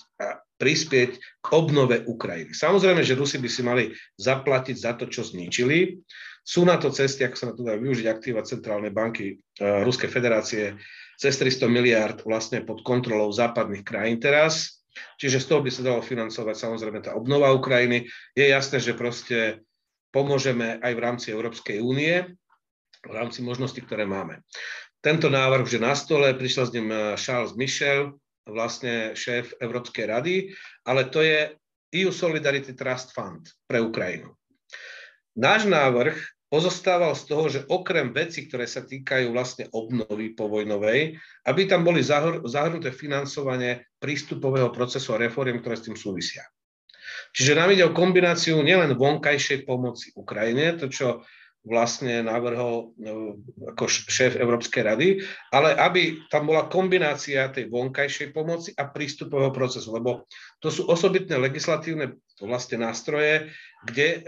prispieť k obnove Ukrajiny. Samozrejme, že Rusi by si mali zaplatiť za to, čo zničili. Sú na to cesty, ako sa na to dá využiť aktíva Centrálnej banky uh, Ruskej federácie cez 300 miliard vlastne pod kontrolou západných krajín teraz. Čiže z toho by sa dalo financovať samozrejme tá obnova Ukrajiny. Je jasné, že proste pomôžeme aj v rámci Európskej únie, v rámci možností, ktoré máme. Tento návrh už je na stole, prišiel s ním eh, Charles Michel, vlastne šéf Európskej rady, ale to je EU Solidarity Trust Fund pre Ukrajinu. Náš návrh pozostával z toho, že okrem veci, ktoré sa týkajú vlastne obnovy povojnovej, aby tam boli zahrnuté financovanie prístupového procesu a reforiem, ktoré s tým súvisia. Čiže nám ide o kombináciu nielen vonkajšej pomoci Ukrajine, to čo vlastne navrhol no, ako šéf Európskej rady, ale aby tam bola kombinácia tej vonkajšej pomoci a prístupového procesu, lebo to sú osobitné legislatívne vlastne nástroje, kde e,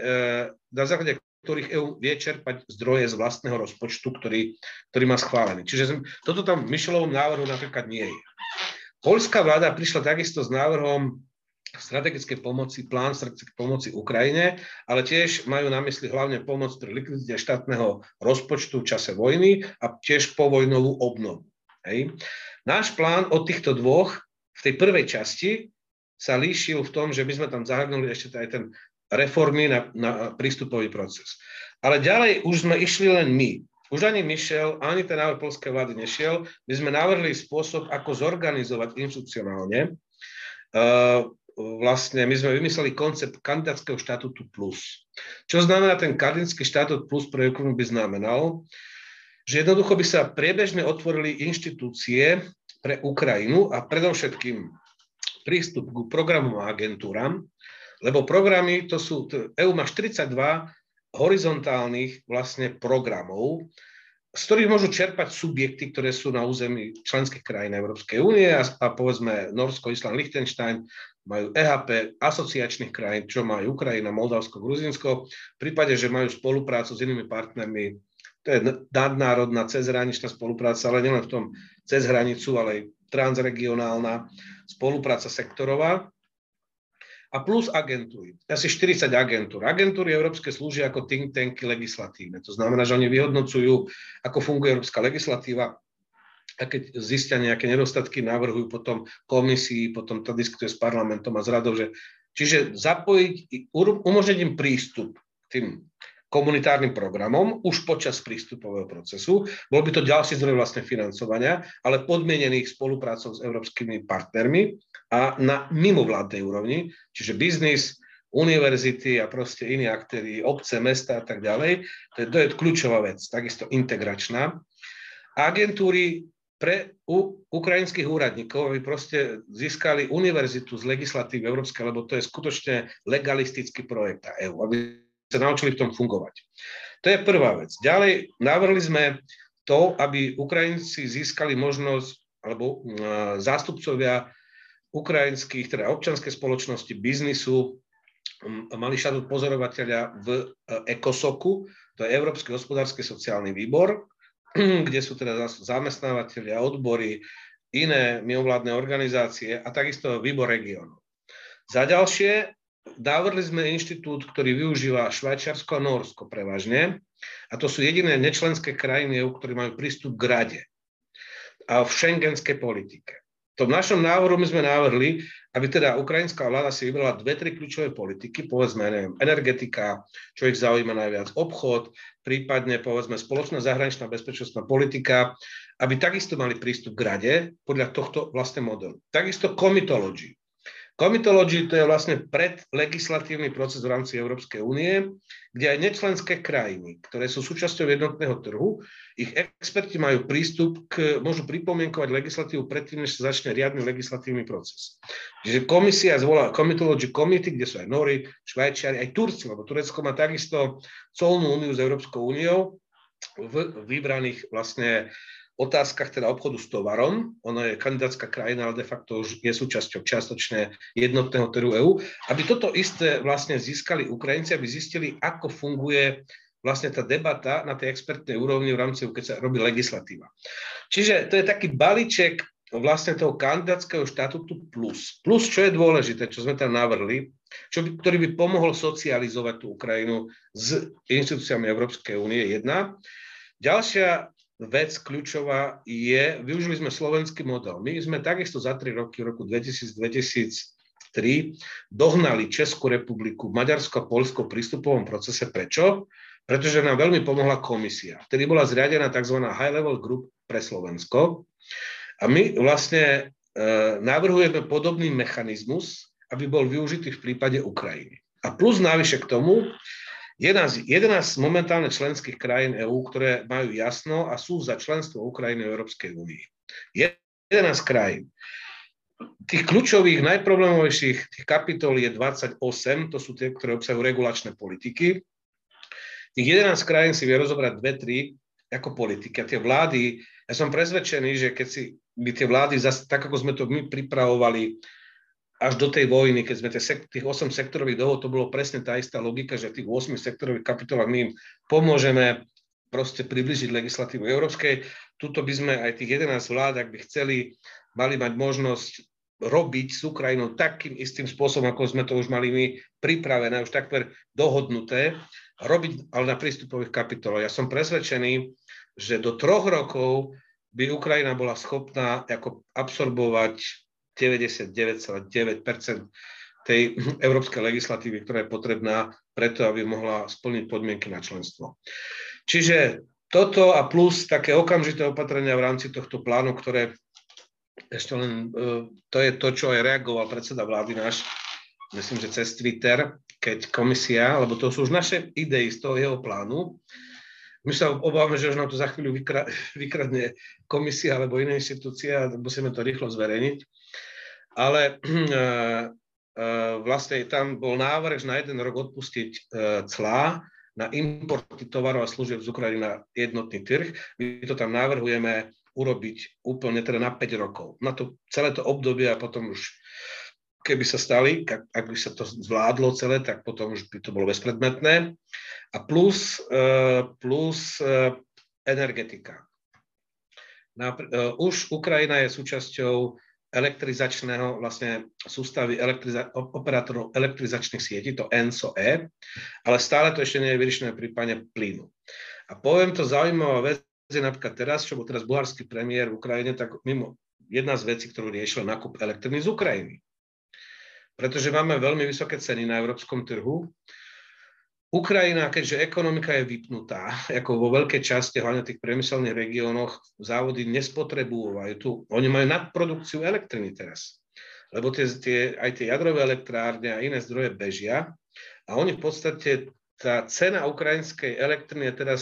na základe ktorých EU vie čerpať zdroje z vlastného rozpočtu, ktorý, ktorý má schválený. Čiže toto tam v Michelovom návrhu napríklad nie je. Polská vláda prišla takisto s návrhom strategickej pomoci, plán strategickej pomoci Ukrajine, ale tiež majú na mysli hlavne pomoc pri likvidite štátneho rozpočtu v čase vojny a tiež povojnovú obnovu. Hej. Náš plán od týchto dvoch v tej prvej časti sa líšil v tom, že by sme tam zahrnuli ešte aj ten reformy na, na prístupový proces. Ale ďalej už sme išli len my. už ani Michel, ani ten návrh polskej vlády nešiel. My sme navrhli spôsob, ako zorganizovať inštitucionálne. Uh, vlastne my sme vymysleli koncept kandidátskeho štatútu plus. Čo znamená ten kandidátsky štatút plus pre Ukrajinu by znamenal, že jednoducho by sa priebežne otvorili inštitúcie pre Ukrajinu a predovšetkým prístup k programom a agentúram, lebo programy to sú, EU má 42 horizontálnych vlastne programov, z ktorých môžu čerpať subjekty, ktoré sú na území členských krajín Európskej únie a, a povedzme Norsko, Island, Liechtenstein majú EHP asociačných krajín, čo majú Ukrajina, Moldavsko, Gruzinsko. V prípade, že majú spoluprácu s inými partnermi, to je nadnárodná cezhraničná spolupráca, ale nielen v tom cez hranicu, ale aj transregionálna spolupráca sektorová a plus agentúry. Asi 40 agentúr. Agentúry európske slúžia ako think tanky legislatívne. To znamená, že oni vyhodnocujú, ako funguje európska legislatíva a keď zistia nejaké nedostatky, navrhujú potom komisii, potom to diskutuje s parlamentom a s radou, že čiže zapojiť, umožniť im prístup k tým komunitárnym programom už počas prístupového procesu. Bol by to ďalší zdroj vlastne financovania, ale podmienených spoluprácou s európskymi partnermi a na mimovládnej úrovni, čiže biznis, univerzity a proste iní aktéry, obce, mesta a tak ďalej. To je, to je kľúčová vec, takisto integračná. Agentúry pre u, ukrajinských úradníkov, aby proste získali univerzitu z legislatívy európskej, lebo to je skutočne legalistický projekt EU, aby sa naučili v tom fungovať. To je prvá vec. Ďalej navrhli sme to, aby Ukrajinci získali možnosť, alebo zástupcovia ukrajinských, teda občanskej spoločnosti, biznisu, mali štatút pozorovateľa v ECOSOKu, to je Európsky hospodársky sociálny výbor, [CLEARS THROAT] kde sú teda zamestnávateľia, odbory, iné mimovládne organizácie a takisto výbor regionov. Za ďalšie Navrli sme inštitút, ktorý využíva Švajčiarsko a Norsko prevažne. A to sú jediné nečlenské krajiny EU, ktorí majú prístup k rade a v šengenskej politike. To v našom návrhu my sme navrhli, aby teda ukrajinská vláda si vybrala dve, tri kľúčové politiky, povedzme, neviem, energetika, čo ich zaujíma najviac, obchod, prípadne, povedzme, spoločná zahraničná bezpečnostná politika, aby takisto mali prístup k rade podľa tohto vlastne modelu. Takisto komitológii. Komitológii to je vlastne predlegislatívny proces v rámci Európskej únie, kde aj nečlenské krajiny, ktoré sú súčasťou jednotného trhu, ich experti majú prístup k, môžu pripomienkovať legislatívu predtým, než sa začne riadny legislatívny proces. Čiže komisia zvolá Comitology Committee, kde sú aj Nori, Švajčiari, aj Turci, lebo Turecko má takisto colnú úniu s Európskou úniou v vybraných vlastne otázkach teda obchodu s tovarom, ono je kandidátska krajina, ale de facto už je súčasťou čiastočne jednotného trhu EÚ, aby toto isté vlastne získali Ukrajinci, aby zistili, ako funguje vlastne tá debata na tej expertnej úrovni v rámci, keď sa robí legislatíva. Čiže to je taký balíček vlastne toho kandidátskeho štatútu plus. Plus, čo je dôležité, čo sme tam navrhli, čo by, ktorý by pomohol socializovať tú Ukrajinu s inštitúciami Európskej únie, jedna. Ďalšia vec kľúčová je, využili sme slovenský model. My sme takisto za tri roky, v roku 2000-2003, dohnali Českú republiku, Maďarsko a Polsko v prístupovom procese. Prečo? Pretože nám veľmi pomohla komisia. Vtedy bola zriadená tzv. High Level Group pre Slovensko. A my vlastne e, navrhujeme podobný mechanizmus, aby bol využitý v prípade Ukrajiny. A plus návyše k tomu, 11, 11 momentálne členských krajín EÚ, ktoré majú jasno a sú za členstvo Ukrajiny v Európskej únii. 11 krajín. Tých kľúčových, najproblémovejších tých kapitol je 28, to sú tie, ktoré obsahujú regulačné politiky. Tých 11 krajín si vie rozobrať dve, tri ako politiky. A tie vlády, ja som presvedčený, že keď si by tie vlády, tak ako sme to my pripravovali až do tej vojny, keď sme tých 8 sektorových dohod, to bolo presne tá istá logika, že v tých 8 sektorových kapitolách my im pomôžeme proste približiť legislatívu európskej. Tuto by sme aj tých 11 vlád, ak by chceli, mali mať možnosť robiť s Ukrajinou takým istým spôsobom, ako sme to už mali my pripravené, už takmer dohodnuté, robiť ale na prístupových kapitoloch. Ja som presvedčený, že do troch rokov by Ukrajina bola schopná ako absorbovať 99,9% tej [CLEARS THROAT] európskej legislatívy, ktorá je potrebná preto, aby mohla splniť podmienky na členstvo. Čiže toto a plus také okamžité opatrenia v rámci tohto plánu, ktoré ešte len, e, to je to, čo aj reagoval predseda vlády náš, myslím, že cez Twitter, keď komisia, lebo to sú už naše idei z toho jeho plánu, my sa obávame, že už nám to za chvíľu vykra, [LAUGHS] vykradne komisia alebo iná inštitúcia a musíme to rýchlo zverejniť. Ale e, [CLEARS THROAT] vlastne tam bol návrh, na jeden rok odpustiť clá na importy tovarov a služieb z Ukrajiny na jednotný trh. My to tam navrhujeme urobiť úplne teda na 5 rokov. Na to celé to obdobie a potom už keby sa stali, ak by sa to zvládlo celé, tak potom už by to bolo bezpredmetné. A plus, plus energetika. Už Ukrajina je súčasťou elektrizačného vlastne sústavy elektriza- operátorov elektrizačných sietí, to ENSO-E, ale stále to ešte nie je vyriešené v prípade plynu. A poviem to zaujímavá vec, je napríklad teraz, čo bol teraz bulharský premiér v Ukrajine, tak mimo jedna z vecí, ktorú riešil, nákup elektriny z Ukrajiny. Pretože máme veľmi vysoké ceny na európskom trhu Ukrajina, keďže ekonomika je vypnutá, ako vo veľkej časti, hlavne tých priemyselných regiónoch, závody nespotrebujú. Tu, oni majú nadprodukciu elektriny teraz. Lebo tie, tie, aj tie jadrové elektrárne a iné zdroje bežia. A oni v podstate, tá cena ukrajinskej elektriny je teraz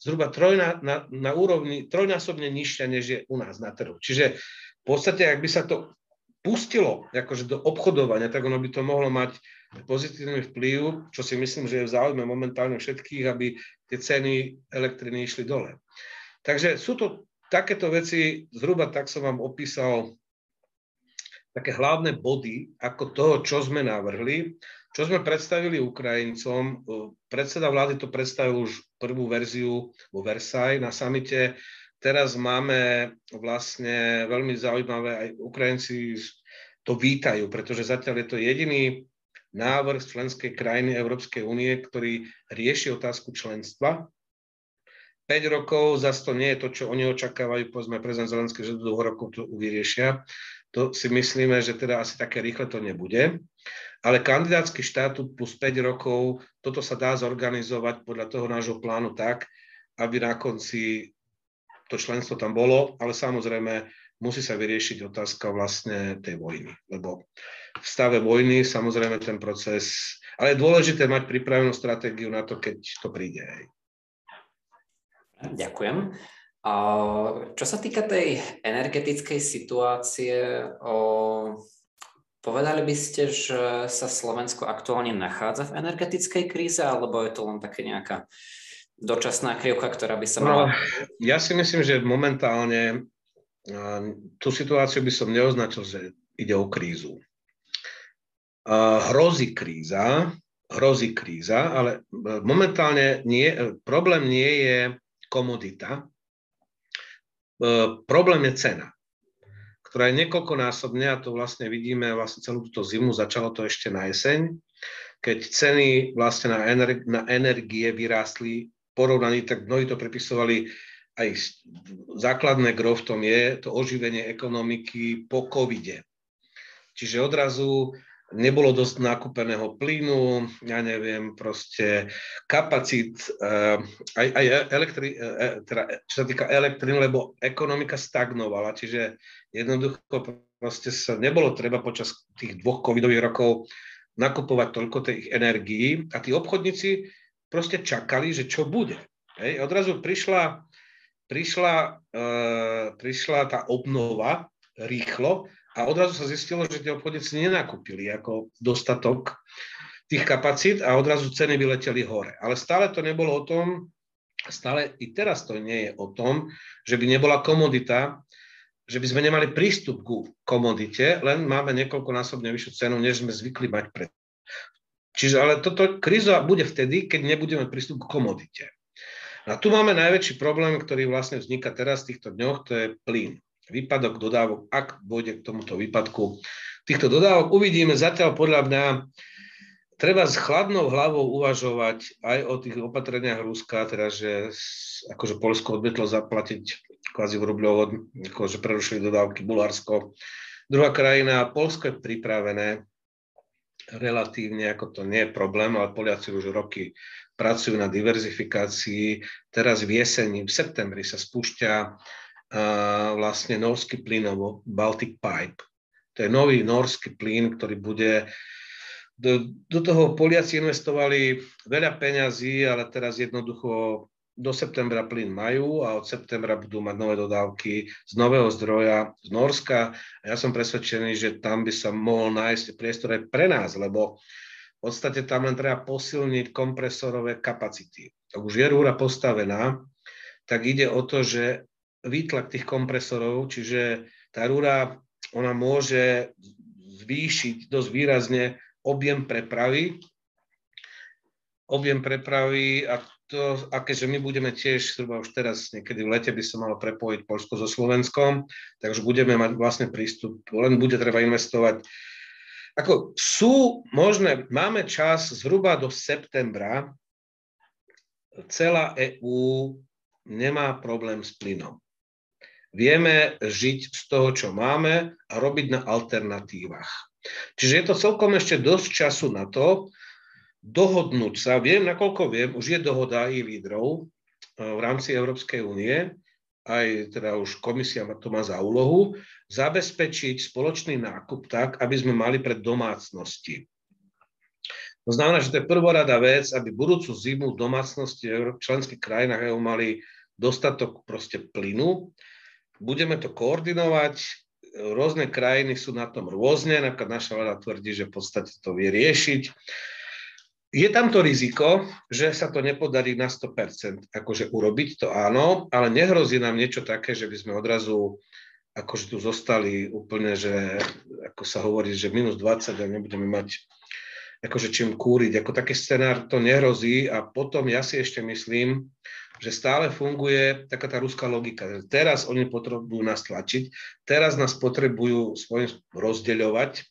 zhruba trojna, na, na úrovni trojnásobne nižšia, než je u nás na trhu. Čiže v podstate, ak by sa to pustilo akože do obchodovania, tak ono by to mohlo mať pozitívny vplyv, čo si myslím, že je v záujme momentálne všetkých, aby tie ceny elektriny išli dole. Takže sú to takéto veci, zhruba tak som vám opísal také hlavné body, ako toho, čo sme navrhli, čo sme predstavili Ukrajincom. Predseda vlády to predstavil už prvú verziu vo Versailles na samite. Teraz máme vlastne veľmi zaujímavé, aj Ukrajinci to vítajú, pretože zatiaľ je to jediný návrh členskej krajiny Európskej únie, ktorý rieši otázku členstva. 5 rokov zase to nie je to, čo oni očakávajú, povedzme prezident Zelenský, že do dvoch rokov to vyriešia. To si myslíme, že teda asi také rýchle to nebude. Ale kandidátsky štatút plus 5 rokov, toto sa dá zorganizovať podľa toho nášho plánu tak, aby na konci to členstvo tam bolo, ale samozrejme musí sa vyriešiť otázka vlastne tej vojny. Lebo v stave vojny samozrejme ten proces, ale je dôležité mať pripravenú stratégiu na to, keď to príde. Ďakujem. Čo sa týka tej energetickej situácie, povedali by ste, že sa Slovensko aktuálne nachádza v energetickej kríze, alebo je to len také nejaká dočasná krivka, ktorá by sa mala... No, ja si myslím, že momentálne tú situáciu by som neoznačil, že ide o krízu. Hrozí kríza, hrozí kríza, ale e, momentálne nie, e, problém nie je komodita, e, problém je cena, ktorá je niekoľkonásobne, a to vlastne vidíme vlastne celú túto zimu, začalo to ešte na jeseň, keď ceny vlastne na energie vyrástli porovnaní, tak mnohí to prepisovali aj základné gro v tom je to oživenie ekonomiky po covide. Čiže odrazu nebolo dosť nakúpeného plynu, ja neviem, proste kapacít, uh, aj, aj elektri, uh, teda, čo sa týka elektriny, lebo ekonomika stagnovala, čiže jednoducho proste sa nebolo treba počas tých dvoch covidových rokov nakupovať toľko tých energií a tí obchodníci proste čakali, že čo bude. Hej. Odrazu prišla prišla, uh, prišla tá obnova rýchlo a odrazu sa zistilo, že tie obchodníci nenakúpili ako dostatok tých kapacít a odrazu ceny vyleteli hore. Ale stále to nebolo o tom, stále i teraz to nie je o tom, že by nebola komodita, že by sme nemali prístup ku komodite, len máme niekoľkonásobne vyššiu cenu, než sme zvykli mať pred. Čiže ale toto kríza bude vtedy, keď nebudeme prístup k komodite. A tu máme najväčší problém, ktorý vlastne vzniká teraz v týchto dňoch, to je plyn. Výpadok dodávok, ak dôjde k tomuto výpadku týchto dodávok, uvidíme zatiaľ podľa mňa, treba s chladnou hlavou uvažovať aj o tých opatreniach Ruska, teda že akože Polsko odmietlo zaplatiť kvázi rubľov, akože prerušili dodávky Bulharsko. Druhá krajina, Polsko je pripravené relatívne, ako to nie je problém, ale Poliaci už roky pracujú na diverzifikácii. Teraz v jeseni, v septembri sa spúšťa uh, vlastne norský plynovo Baltic Pipe. To je nový norský plyn, ktorý bude do, do toho Poliaci investovali veľa peňazí, ale teraz jednoducho do septembra plyn majú a od septembra budú mať nové dodávky z nového zdroja z Norska. A ja som presvedčený, že tam by sa mohol nájsť priestor aj pre nás, lebo v podstate tam len treba posilniť kompresorové kapacity. Ak už je rúra postavená, tak ide o to, že výtlak tých kompresorov, čiže tá rúra, ona môže zvýšiť dosť výrazne objem prepravy, objem prepravy a to, a my budeme tiež zhruba už teraz niekedy v lete by sa malo prepojiť Polsko so Slovenskom, takže budeme mať vlastne prístup, len bude treba investovať. Ako sú možné, máme čas zhruba do septembra, celá EÚ nemá problém s plynom. Vieme žiť z toho, čo máme a robiť na alternatívach. Čiže je to celkom ešte dosť času na to, dohodnúť sa. Viem, nakoľko viem, už je dohoda i lídrov e, v rámci Európskej únie, aj teda už komisia to má za úlohu, zabezpečiť spoločný nákup tak, aby sme mali pre domácnosti. To znamená, že to je prvorada vec, aby budúcu zimu domácnosti v členských krajinách EU mali dostatok proste plynu. Budeme to koordinovať, rôzne krajiny sú na tom rôzne, napríklad naša vláda tvrdí, že v podstate to vie riešiť je tam to riziko, že sa to nepodarí na 100%, akože urobiť to áno, ale nehrozí nám niečo také, že by sme odrazu akože tu zostali úplne, že ako sa hovorí, že minus 20 a nebudeme mať akože čím kúriť. Ako taký scenár to nehrozí a potom ja si ešte myslím, že stále funguje taká tá ruská logika. Teraz oni potrebujú nás tlačiť, teraz nás potrebujú svojím rozdeľovať,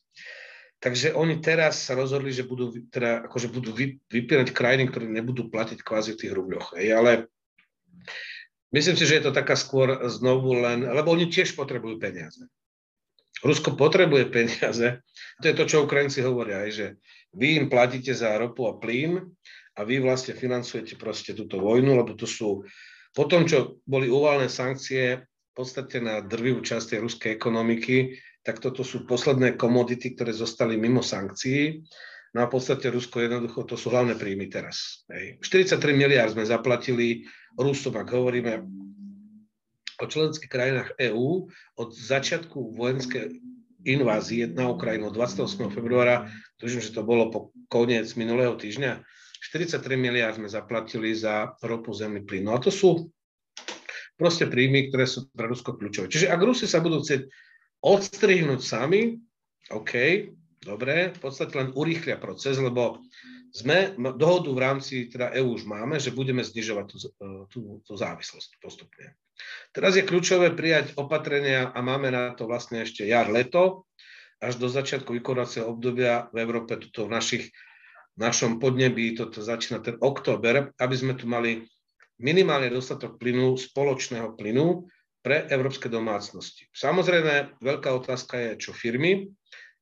Takže oni teraz sa rozhodli, že budú, teda, akože budú vypínať krajiny, ktoré nebudú platiť kvázi v tých rubľoch. Hej. Ale myslím si, že je to taká skôr znovu len, lebo oni tiež potrebujú peniaze. Rusko potrebuje peniaze. To je to, čo Ukrajinci hovoria, aj, že vy im platíte za ropu a plyn a vy vlastne financujete proste túto vojnu, lebo to sú, po tom, čo boli uvalené sankcie v podstate na drvivú časť tej ruskej ekonomiky, tak toto sú posledné komodity, ktoré zostali mimo sankcií. No a v podstate Rusko jednoducho, to sú hlavné príjmy teraz. Hej. 43 miliard sme zaplatili Rusom, ak hovoríme o členských krajinách EÚ od začiatku vojenskej invázie na Ukrajinu 28. februára, tužím, že to bolo po koniec minulého týždňa, 43 miliard sme zaplatili za ropu, zemný plyn. No a to sú proste príjmy, ktoré sú pre Rusko kľúčové. Čiže ak Rusi sa budú chcieť odstrihnúť sami, OK, dobre, v podstate len urýchlia proces, lebo sme dohodu v rámci teda EU už máme, že budeme znižovať tú, tú, tú závislosť postupne. Teraz je kľúčové prijať opatrenia a máme na to vlastne ešte jar, leto, až do začiatku vykonacieho obdobia v Európe, tuto v našich, našom podnebí, toto začína ten október, aby sme tu mali minimálne dostatok plynu, spoločného plynu, pre európske domácnosti. Samozrejme, veľká otázka je, čo firmy,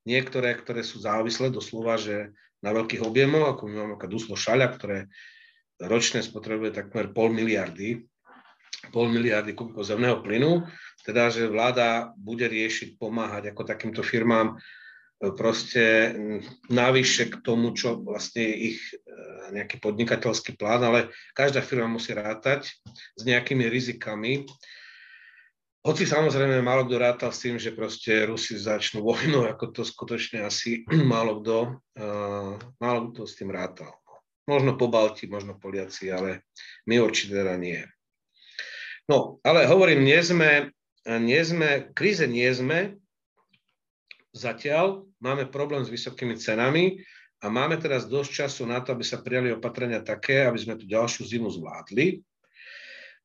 niektoré, ktoré sú závislé doslova, že na veľkých objemoch, ako my máme Duslo Šaľa, ktoré ročne spotrebuje takmer pol miliardy, pol miliardy kubikov zemného plynu, teda, že vláda bude riešiť, pomáhať ako takýmto firmám e, proste navyše k tomu, čo vlastne ich e, nejaký podnikateľský plán, ale každá firma musí rátať s nejakými rizikami, hoci samozrejme málo kto rátal s tým, že proste Rusi začnú vojnu, ako to skutočne asi [CLEARS THROAT] málo kto, uh, málo kto s tým rátal. Možno po Balti, možno Poliaci, ale my určite teda nie. No, ale hovorím, nie sme, nie sme, kríze nie sme, zatiaľ máme problém s vysokými cenami a máme teraz dosť času na to, aby sa prijali opatrenia také, aby sme tu ďalšiu zimu zvládli.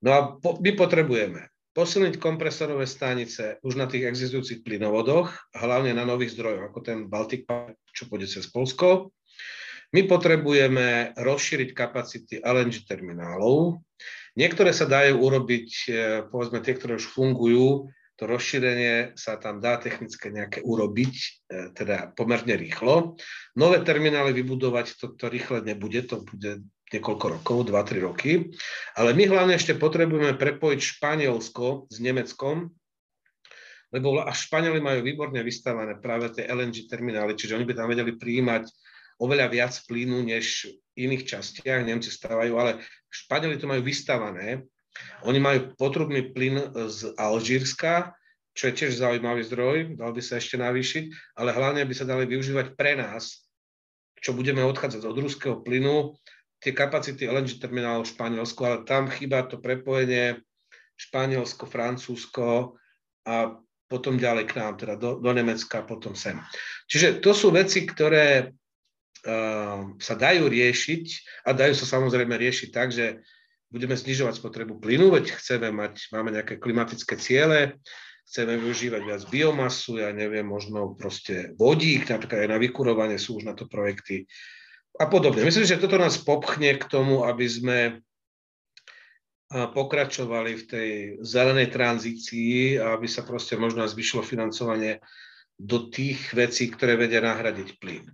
No a po, my potrebujeme posilniť kompresorové stanice už na tých existujúcich plynovodoch, hlavne na nových zdrojoch, ako ten Baltic Pipe, čo pôjde cez Polsko. My potrebujeme rozšíriť kapacity LNG terminálov. Niektoré sa dajú urobiť, e, povedzme tie, ktoré už fungujú, to rozšírenie sa tam dá technicky nejaké urobiť, e, teda pomerne rýchlo. Nové terminály vybudovať to, to rýchle nebude, to bude niekoľko rokov, 2-3 roky. Ale my hlavne ešte potrebujeme prepojiť Španielsko s Nemeckom, lebo až Španieli majú výborne vystávané práve tie LNG terminály, čiže oni by tam vedeli prijímať oveľa viac plynu než v iných častiach, Nemci stávajú, ale Španieli to majú vystávané oni majú potrubný plyn z Alžírska, čo je tiež zaujímavý zdroj, dal by sa ešte navýšiť, ale hlavne by sa dali využívať pre nás, čo budeme odchádzať od ruského plynu, tie kapacity LNG terminálov v Španielsku, ale tam chýba to prepojenie Španielsko, Francúzsko a potom ďalej k nám, teda do, do Nemecka, potom sem. Čiže to sú veci, ktoré uh, sa dajú riešiť a dajú sa samozrejme riešiť tak, že budeme znižovať spotrebu plynu, veď chceme mať, máme nejaké klimatické ciele, chceme využívať viac biomasu, ja neviem, možno proste vodík, napríklad aj na vykurovanie sú už na to projekty a podobne. Myslím, že toto nás popchne k tomu, aby sme pokračovali v tej zelenej tranzícii a aby sa proste možno zvyšilo financovanie do tých vecí, ktoré vedia nahradiť plyn.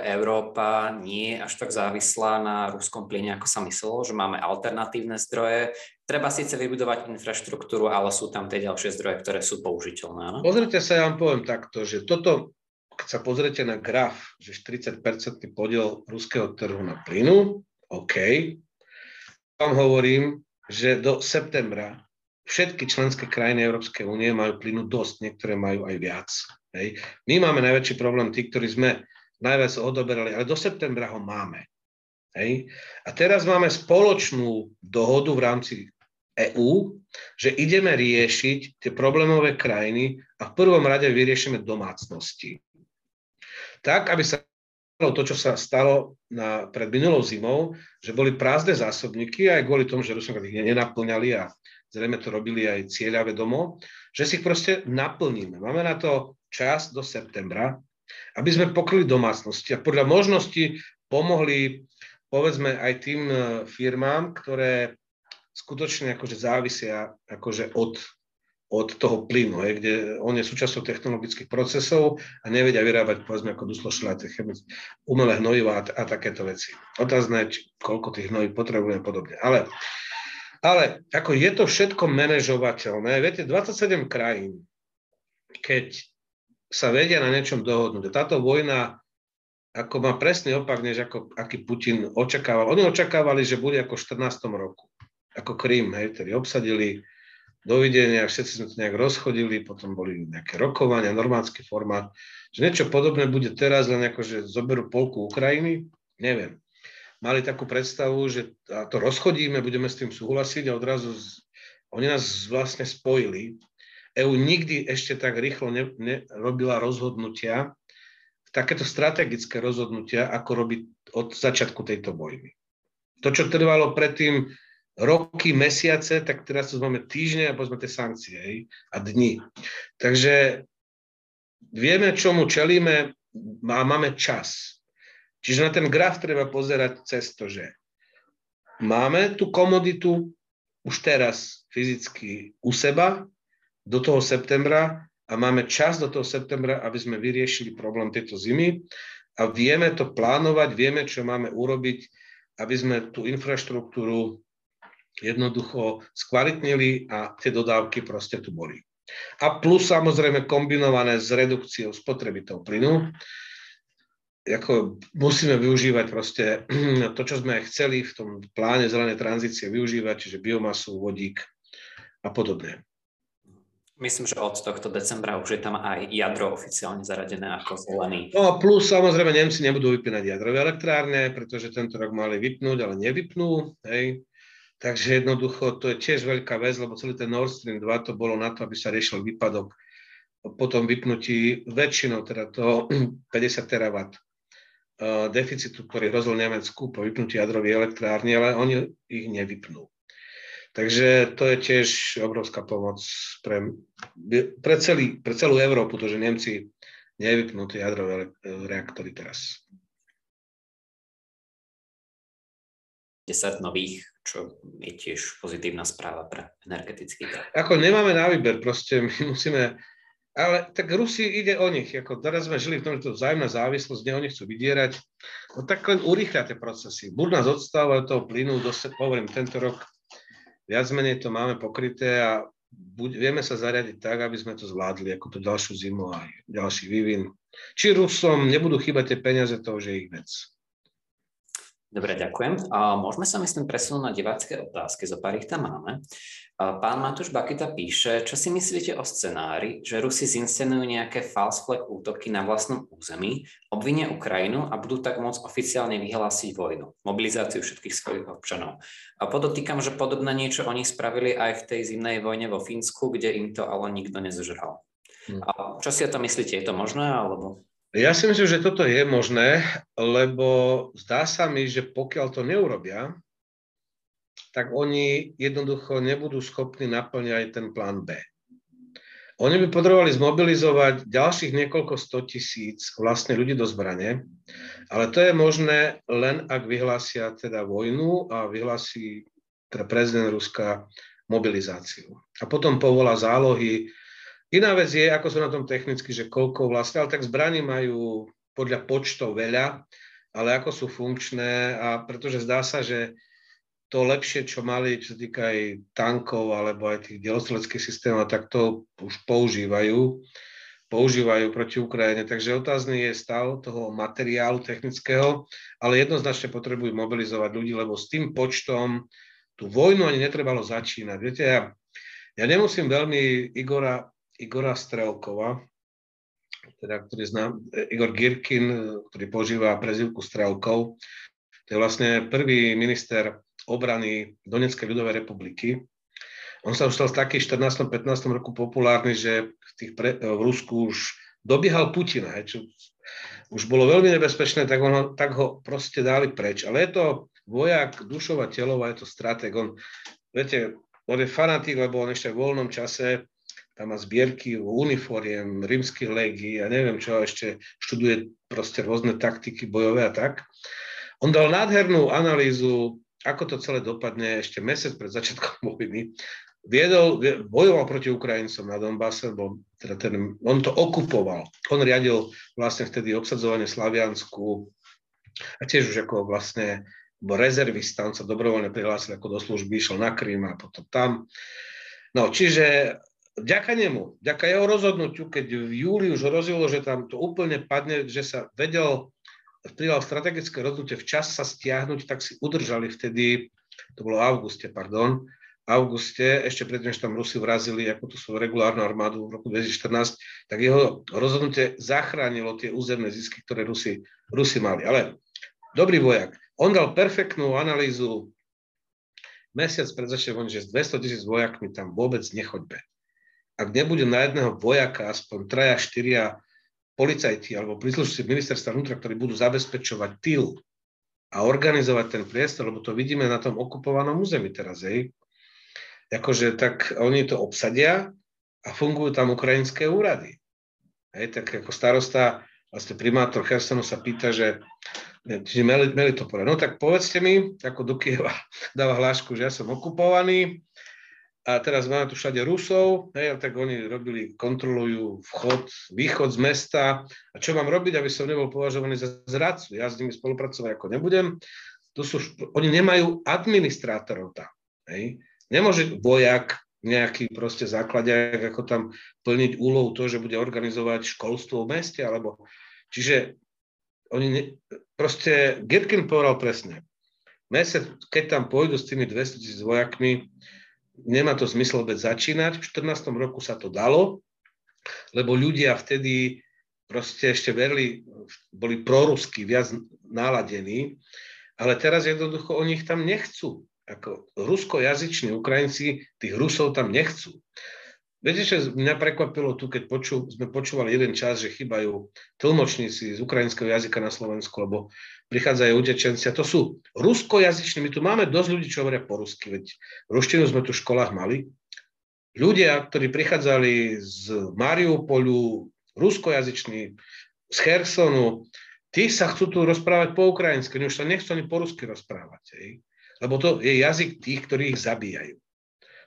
Európa nie je až tak závislá na ruskom plyne, ako sa myslelo, že máme alternatívne zdroje. Treba síce vybudovať infraštruktúru, ale sú tam tie ďalšie zdroje, ktoré sú použiteľné. No? Pozrite sa, ja vám poviem takto, že toto, keď sa pozriete na graf, že 40% podiel ruského trhu na plynu, OK, vám hovorím, že do septembra všetky členské krajiny Európskej únie majú plynu dosť, niektoré majú aj viac. Hej. My máme najväčší problém, tí, ktorí sme najviac odoberali, ale do septembra ho máme. Hej. A teraz máme spoločnú dohodu v rámci EÚ, že ideme riešiť tie problémové krajiny a v prvom rade vyriešime domácnosti. Tak, aby sa stalo to, čo sa stalo na, pred minulou zimou, že boli prázdne zásobníky aj kvôli tomu, že Rusovia ich nenaplňali a zrejme to robili aj cieľa vedomo, že si ich proste naplníme. Máme na to čas do septembra aby sme pokryli domácnosti a podľa možnosti pomohli povedzme aj tým e, firmám, ktoré skutočne akože závisia akože od, od toho plynu, je, kde on je súčasťou technologických procesov a nevedia vyrábať povedzme ako duslošľaté umelé hnojiva a, a takéto veci. Otázne, či, koľko tých hnojív potrebuje a podobne. Ale, ale ako je to všetko manažovateľné, viete, 27 krajín, keď sa vedia na niečom dohodnúť. Táto vojna ako má presný opak, než ako, aký Putin očakával. Oni očakávali, že bude ako v 14. roku, ako Krím, hej, ktorý obsadili, dovidenia, všetci sme to nejak rozchodili, potom boli nejaké rokovania, normánsky formát, že niečo podobné bude teraz, len ako, že zoberú polku Ukrajiny, neviem. Mali takú predstavu, že to rozchodíme, budeme s tým súhlasiť a odrazu z, oni nás vlastne spojili EÚ nikdy ešte tak rýchlo nerobila rozhodnutia, takéto strategické rozhodnutia, ako robí od začiatku tejto vojny. To, čo trvalo predtým roky, mesiace, tak teraz to máme týždne a povedzme tie sankcie hej, a dni. Takže vieme, čomu čelíme a máme čas. Čiže na ten graf treba pozerať cez to, že máme tú komoditu už teraz fyzicky u seba, do toho septembra a máme čas do toho septembra, aby sme vyriešili problém tejto zimy a vieme to plánovať, vieme, čo máme urobiť, aby sme tú infraštruktúru jednoducho skvalitnili a tie dodávky proste tu boli. A plus samozrejme kombinované s redukciou spotreby toho plynu, ako musíme využívať proste [CLEARS THROAT] to, čo sme chceli v tom pláne zelenej tranzície využívať, čiže biomasu, vodík a podobne. Myslím, že od tohto decembra už je tam aj jadro oficiálne zaradené ako zelený. No plus samozrejme Nemci nebudú vypínať jadrové elektrárne, pretože tento rok mali vypnúť, ale nevypnú. Hej. Takže jednoducho to je tiež veľká vec, lebo celý ten Nord Stream 2 to bolo na to, aby sa riešil výpadok po tom vypnutí väčšinou, teda to [CLEARS THROAT] 50 terawatt eh, deficitu, ktorý hrozil Nemecku po vypnutí jadrových elektrární, ale oni ich nevypnú. Takže to je tiež obrovská pomoc pre, pre, celý, pre celú Európu, to, že Nemci nevypnú tie jadrové reaktory teraz. 10 nových, čo je tiež pozitívna správa pre energetický trh. Ako nemáme na výber, proste my musíme, ale tak Rusi ide o nich, ako teraz sme žili v tom, že to vzájomná závislosť, ne oni chcú vydierať, no tak len urýchľa tie procesy. Buď nás odstávajú toho plynu, dosť, hovorím, tento rok viac menej to máme pokryté a buď, vieme sa zariadiť tak, aby sme to zvládli, ako tú ďalšiu zimu a ďalší vývin. Či Rusom nebudú chýbať tie peniaze, to už je ich vec. Dobre, ďakujem. Môžeme sa, myslím, presunúť na divácké otázky, zo pár ich tam máme. Pán Matúš Bakita píše, čo si myslíte o scenári, že Rusi zinscenujú nejaké false flag útoky na vlastnom území, obvinia Ukrajinu a budú tak môcť oficiálne vyhlásiť vojnu, mobilizáciu všetkých svojich občanov. A podotýkam, že podobné niečo oni spravili aj v tej zimnej vojne vo Fínsku, kde im to ale nikto nezožral. Hm. A čo si o to myslíte? Je to možné alebo... Ja si myslím, že toto je možné, lebo zdá sa mi, že pokiaľ to neurobia, tak oni jednoducho nebudú schopní naplňať ten plán B. Oni by potrebovali zmobilizovať ďalších niekoľko sto tisíc vlastne ľudí do zbrane, ale to je možné len ak vyhlásia teda vojnu a vyhlási teda prezident Ruska mobilizáciu. A potom povolá zálohy, Iná vec je, ako sú na tom technicky, že koľko vlastne, ale tak zbraní majú podľa počtov veľa, ale ako sú funkčné a pretože zdá sa, že to lepšie, čo mali, čo sa týka aj tankov alebo aj tých delostreleckých systémov, tak to už používajú, používajú proti Ukrajine. Takže otázny je stav toho materiálu technického, ale jednoznačne potrebujú mobilizovať ľudí, lebo s tým počtom tú vojnu ani netrebalo začínať. Viete, ja, ja nemusím veľmi Igora Igora Strelkova, teda, ktorý znám, Igor Girkin, ktorý používa prezivku Strelkov. To je vlastne prvý minister obrany Donetskej ľudovej republiky. On sa už stal taký v 14. 15. roku populárny, že v, tých pre, v Rusku už dobiehal Putina, čo už bolo veľmi nebezpečné, tak, on, tak ho proste dali preč. Ale je to vojak, dušová telová, je to stratég. On, viete, on je fanatik, lebo on ešte v voľnom čase tam má zbierky uniforiem, rímskych legií a neviem čo, ešte študuje proste rôzne taktiky bojové a tak. On dal nádhernú analýzu, ako to celé dopadne ešte mesiac pred začiatkom [LAUGHS] vojny. Viedol, bojoval proti Ukrajincom na Donbase, bol, teda ten, on to okupoval. On riadil vlastne vtedy obsadzovanie Slaviansku a tiež už ako vlastne bol rezervista, on sa dobrovoľne prihlásil ako do služby, išiel na Krym a potom tam. No, čiže vďaka nemu, vďaka jeho rozhodnutiu, keď v júli už hrozilo, že tam to úplne padne, že sa vedel, prijal strategické rozhodnutie včas sa stiahnuť, tak si udržali vtedy, to bolo v auguste, pardon, auguste, ešte predtým, že tam Rusi vrazili ako tú svoju regulárnu armádu v roku 2014, tak jeho rozhodnutie zachránilo tie územné zisky, ktoré Rusi, Rusi mali. Ale dobrý vojak, on dal perfektnú analýzu mesiac pred začiatkom, že s 200 tisíc vojakmi tam vôbec nechoďme ak nebude na jedného vojaka aspoň traja, štyria policajti alebo príslušníci ministerstva vnútra, ktorí budú zabezpečovať tyl a organizovať ten priestor, lebo to vidíme na tom okupovanom území teraz, hej. Akože tak oni to obsadia a fungujú tam ukrajinské úrady. Hej, tak ako starosta, vlastne primátor Chersonu sa pýta, že čiže meli, meli to povedať. No tak povedzte mi, ako do Kieva [LAUGHS] dáva hlášku, že ja som okupovaný, a teraz máme tu všade Rusov, hej, tak oni robili, kontrolujú vchod, východ z mesta. A čo mám robiť, aby som nebol považovaný za zradcu? Ja s nimi spolupracovať ako nebudem. Tu sú, oni nemajú administrátorov tam. Hej. Nemôže vojak nejaký proste základiak, ako tam plniť úlohu to, že bude organizovať školstvo v meste, alebo... Čiže oni ne, proste, Girkin povedal presne, mesiac, keď tam pôjdu s tými 200 tisíc vojakmi, nemá to zmysel vôbec začínať. V 14. roku sa to dalo, lebo ľudia vtedy proste ešte verili, boli prorusky, viac naladení, ale teraz jednoducho oni ich tam nechcú. Ako ruskojazyční Ukrajinci tých Rusov tam nechcú. Viete, čo mňa prekvapilo tu, keď poču, sme počúvali jeden čas, že chýbajú tlmočníci z ukrajinského jazyka na Slovensku, lebo prichádzajú utečenci a to sú ruskojazyční. My tu máme dosť ľudí, čo hovoria po rusky, veď ruštinu sme tu v školách mali. Ľudia, ktorí prichádzali z Mariupolu, ruskojazyční, z Chersonu, tí sa chcú tu rozprávať po ukrajinsky, oni už sa nechcú ani po rusky rozprávať. Hej. Lebo to je jazyk tých, ktorí ich zabíjajú.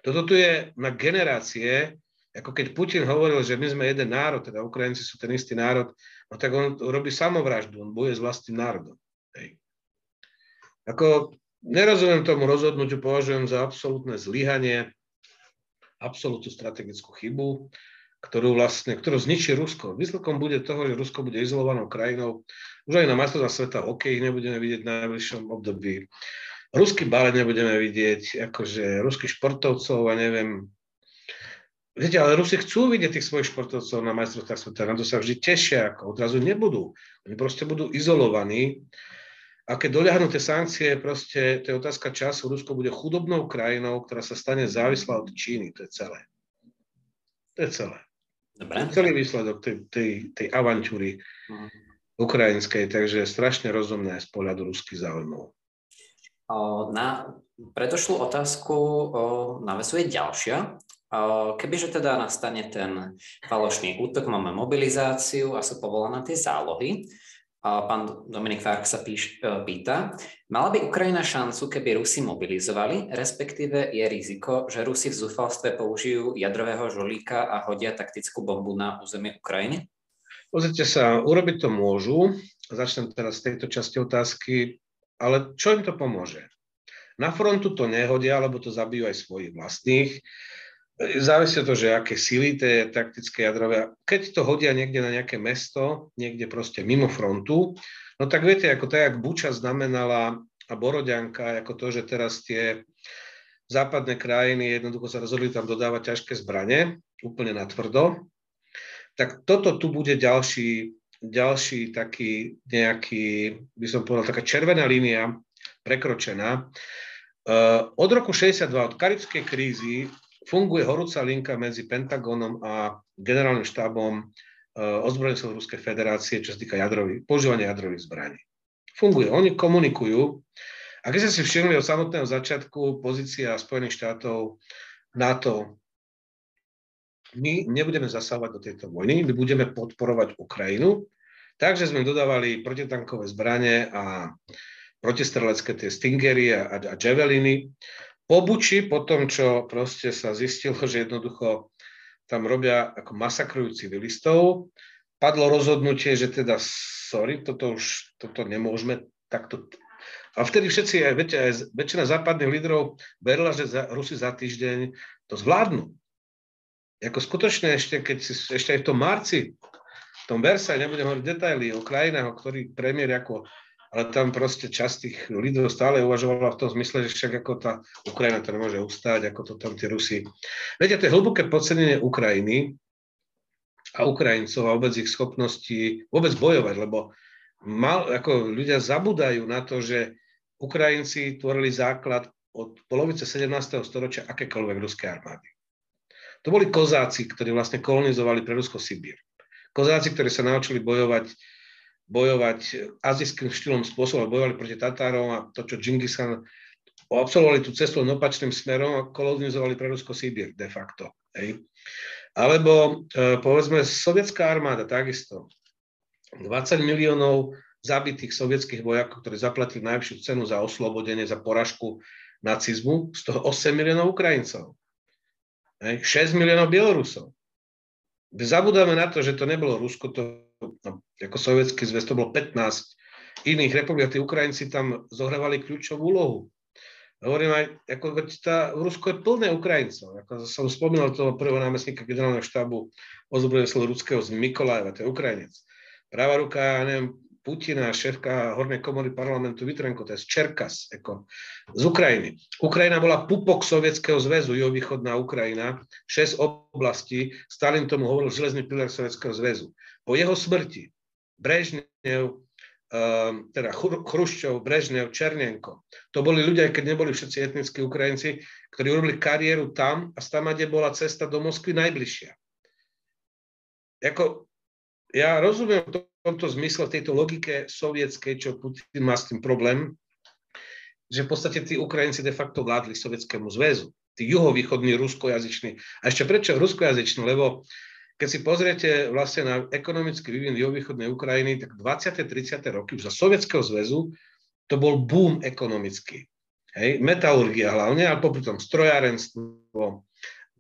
Toto tu je na generácie, ako keď Putin hovoril, že my sme jeden národ, teda Ukrajinci sú ten istý národ, no tak on robí samovraždu, on bojuje s vlastným národom. Hej. Ako nerozumiem tomu rozhodnutiu, považujem za absolútne zlyhanie, absolútnu strategickú chybu, ktorú vlastne, ktorú zničí Rusko. Výsledkom bude toho, že Rusko bude izolovanou krajinou. Už aj na majstrovstvá sveta OK nebudeme vidieť v najbližšom období. Ruský balet nebudeme vidieť, akože ruských športovcov a neviem. Viete, ale Rusi chcú vidieť tých svojich športovcov na majstrovstvách sveta, na to sa vždy tešia, ako odrazu nebudú. Oni proste budú izolovaní. A keď doľahnú tie sankcie, proste to je otázka času. Rusko bude chudobnou krajinou, ktorá sa stane závislá od Číny. To je celé. To je celé. Dobre. To je celý výsledok tej, tej, tej avantúry uh-huh. ukrajinskej, takže strašne rozumné z pohľadu ruských záujmov. Na predošlú otázku navesuje ďalšia. Kebyže teda nastane ten falošný útok, máme mobilizáciu a sú povolané tie zálohy, pán Dominik Fárk sa píš, e, pýta, mala by Ukrajina šancu, keby Rusi mobilizovali, respektíve je riziko, že Rusi v zúfalstve použijú jadrového žolíka a hodia taktickú bombu na územie Ukrajiny? Pozrite sa, urobiť to môžu. Začnem teraz z tejto časti otázky. Ale čo im to pomôže? Na frontu to nehodia, lebo to zabijú aj svojich vlastných. Závisí to, že aké sily tie taktické jadrové. Keď to hodia niekde na nejaké mesto, niekde proste mimo frontu, no tak viete, ako to, jak Buča znamenala a Borodianka, ako to, že teraz tie západné krajiny jednoducho sa rozhodli tam dodávať ťažké zbranie, úplne na tvrdo, tak toto tu bude ďalší ďalší taký nejaký, by som povedal, taká červená línia prekročená. Eh, od roku 62, od karibskej krízy, funguje horúca linka medzi Pentagónom a generálnym štábom eh, ozbrojených síl Ruskej federácie, čo sa týka jadrových, používania jadrových zbraní. Funguje. Oni komunikujú. A keď ste si všimli od samotného začiatku, pozícia Spojených štátov NATO, my nebudeme zasávať do tejto vojny, my budeme podporovať Ukrajinu Takže sme dodávali protitankové zbranie a protistrelecké tie Stingery a, a, a Javeliny. Po Buči, po tom, čo proste sa zistilo, [LAUGHS] že jednoducho tam robia ako masakrujú civilistov, padlo rozhodnutie, že teda sorry, toto už toto nemôžeme takto a vtedy všetci, aj, viete, aj väčšina západných lídrov verila, že za, Rusi za týždeň to zvládnu. Ako skutočne ešte, keď si, ešte aj v tom marci v tom Versailles, nebudem hovoriť detaily o krajinách, o ktorých premiér ako ale tam proste časť tých lídrov stále uvažovala v tom zmysle, že však ako tá Ukrajina to nemôže ustáť, ako to tam tí Rusi. Viete, to je hlboké podcenenie Ukrajiny a Ukrajincov a vôbec ich schopností vôbec bojovať, lebo mal, ako ľudia zabudajú na to, že Ukrajinci tvorili základ od polovice 17. storočia akékoľvek ruskej armády. To boli kozáci, ktorí vlastne kolonizovali pre Rusko Sibír kozáci, ktorí sa naučili bojovať, bojovať azijským štýlom spôsobom, bojovali proti Tatárom a to, čo Džingis Khan absolvovali tú cestu opačným smerom a kolonizovali pre Rusko Sibír de facto. Hej. Alebo e, povedzme sovietská armáda takisto. 20 miliónov zabitých sovietských vojakov, ktorí zaplatili najvyššiu cenu za oslobodenie, za poražku nacizmu, z toho 8 miliónov Ukrajincov. Hej. 6 miliónov Bielorusov. Zabudáme na to, že to nebolo Rusko, to no, ako sovietský zväz, to bolo 15 iných republik, tí Ukrajinci tam zohrávali kľúčovú úlohu. Hovorím aj, ako tá, Rusko je plné Ukrajincov. Ako som spomínal toho prvého námestníka generálneho štábu ozbrojeného slovo ruského z Mikolajeva, to je Ukrajinec. Práva ruka, neviem, Putina, šéfka hornej komory parlamentu Vitrenko, to je z Čerkas, ako, z Ukrajiny. Ukrajina bola pupok Sovietskeho zväzu, juhovýchodná Ukrajina, šesť oblastí, Stalin tomu hovoril železný pilier Sovietskeho zväzu. Po jeho smrti Brežnev, um, teda Chruščov, Brežnev, Černenko, to boli ľudia, keď neboli všetci etnickí Ukrajinci, ktorí urobili kariéru tam a stamade bola cesta do Moskvy najbližšia. Jako, ja rozumiem to, tomto zmysle, v tejto logike sovietskej, čo Putin má s tým problém, že v podstate tí Ukrajinci de facto vládli Sovietskému zväzu. Tí juhovýchodní ruskojazyční. A ešte prečo ruskojazyční? Lebo keď si pozriete vlastne na ekonomický vývin juhovýchodnej Ukrajiny, tak 20. 30. roky už za Sovietskeho zväzu to bol boom ekonomický. Hej, metalurgia hlavne, ale popri tom strojárenstvo,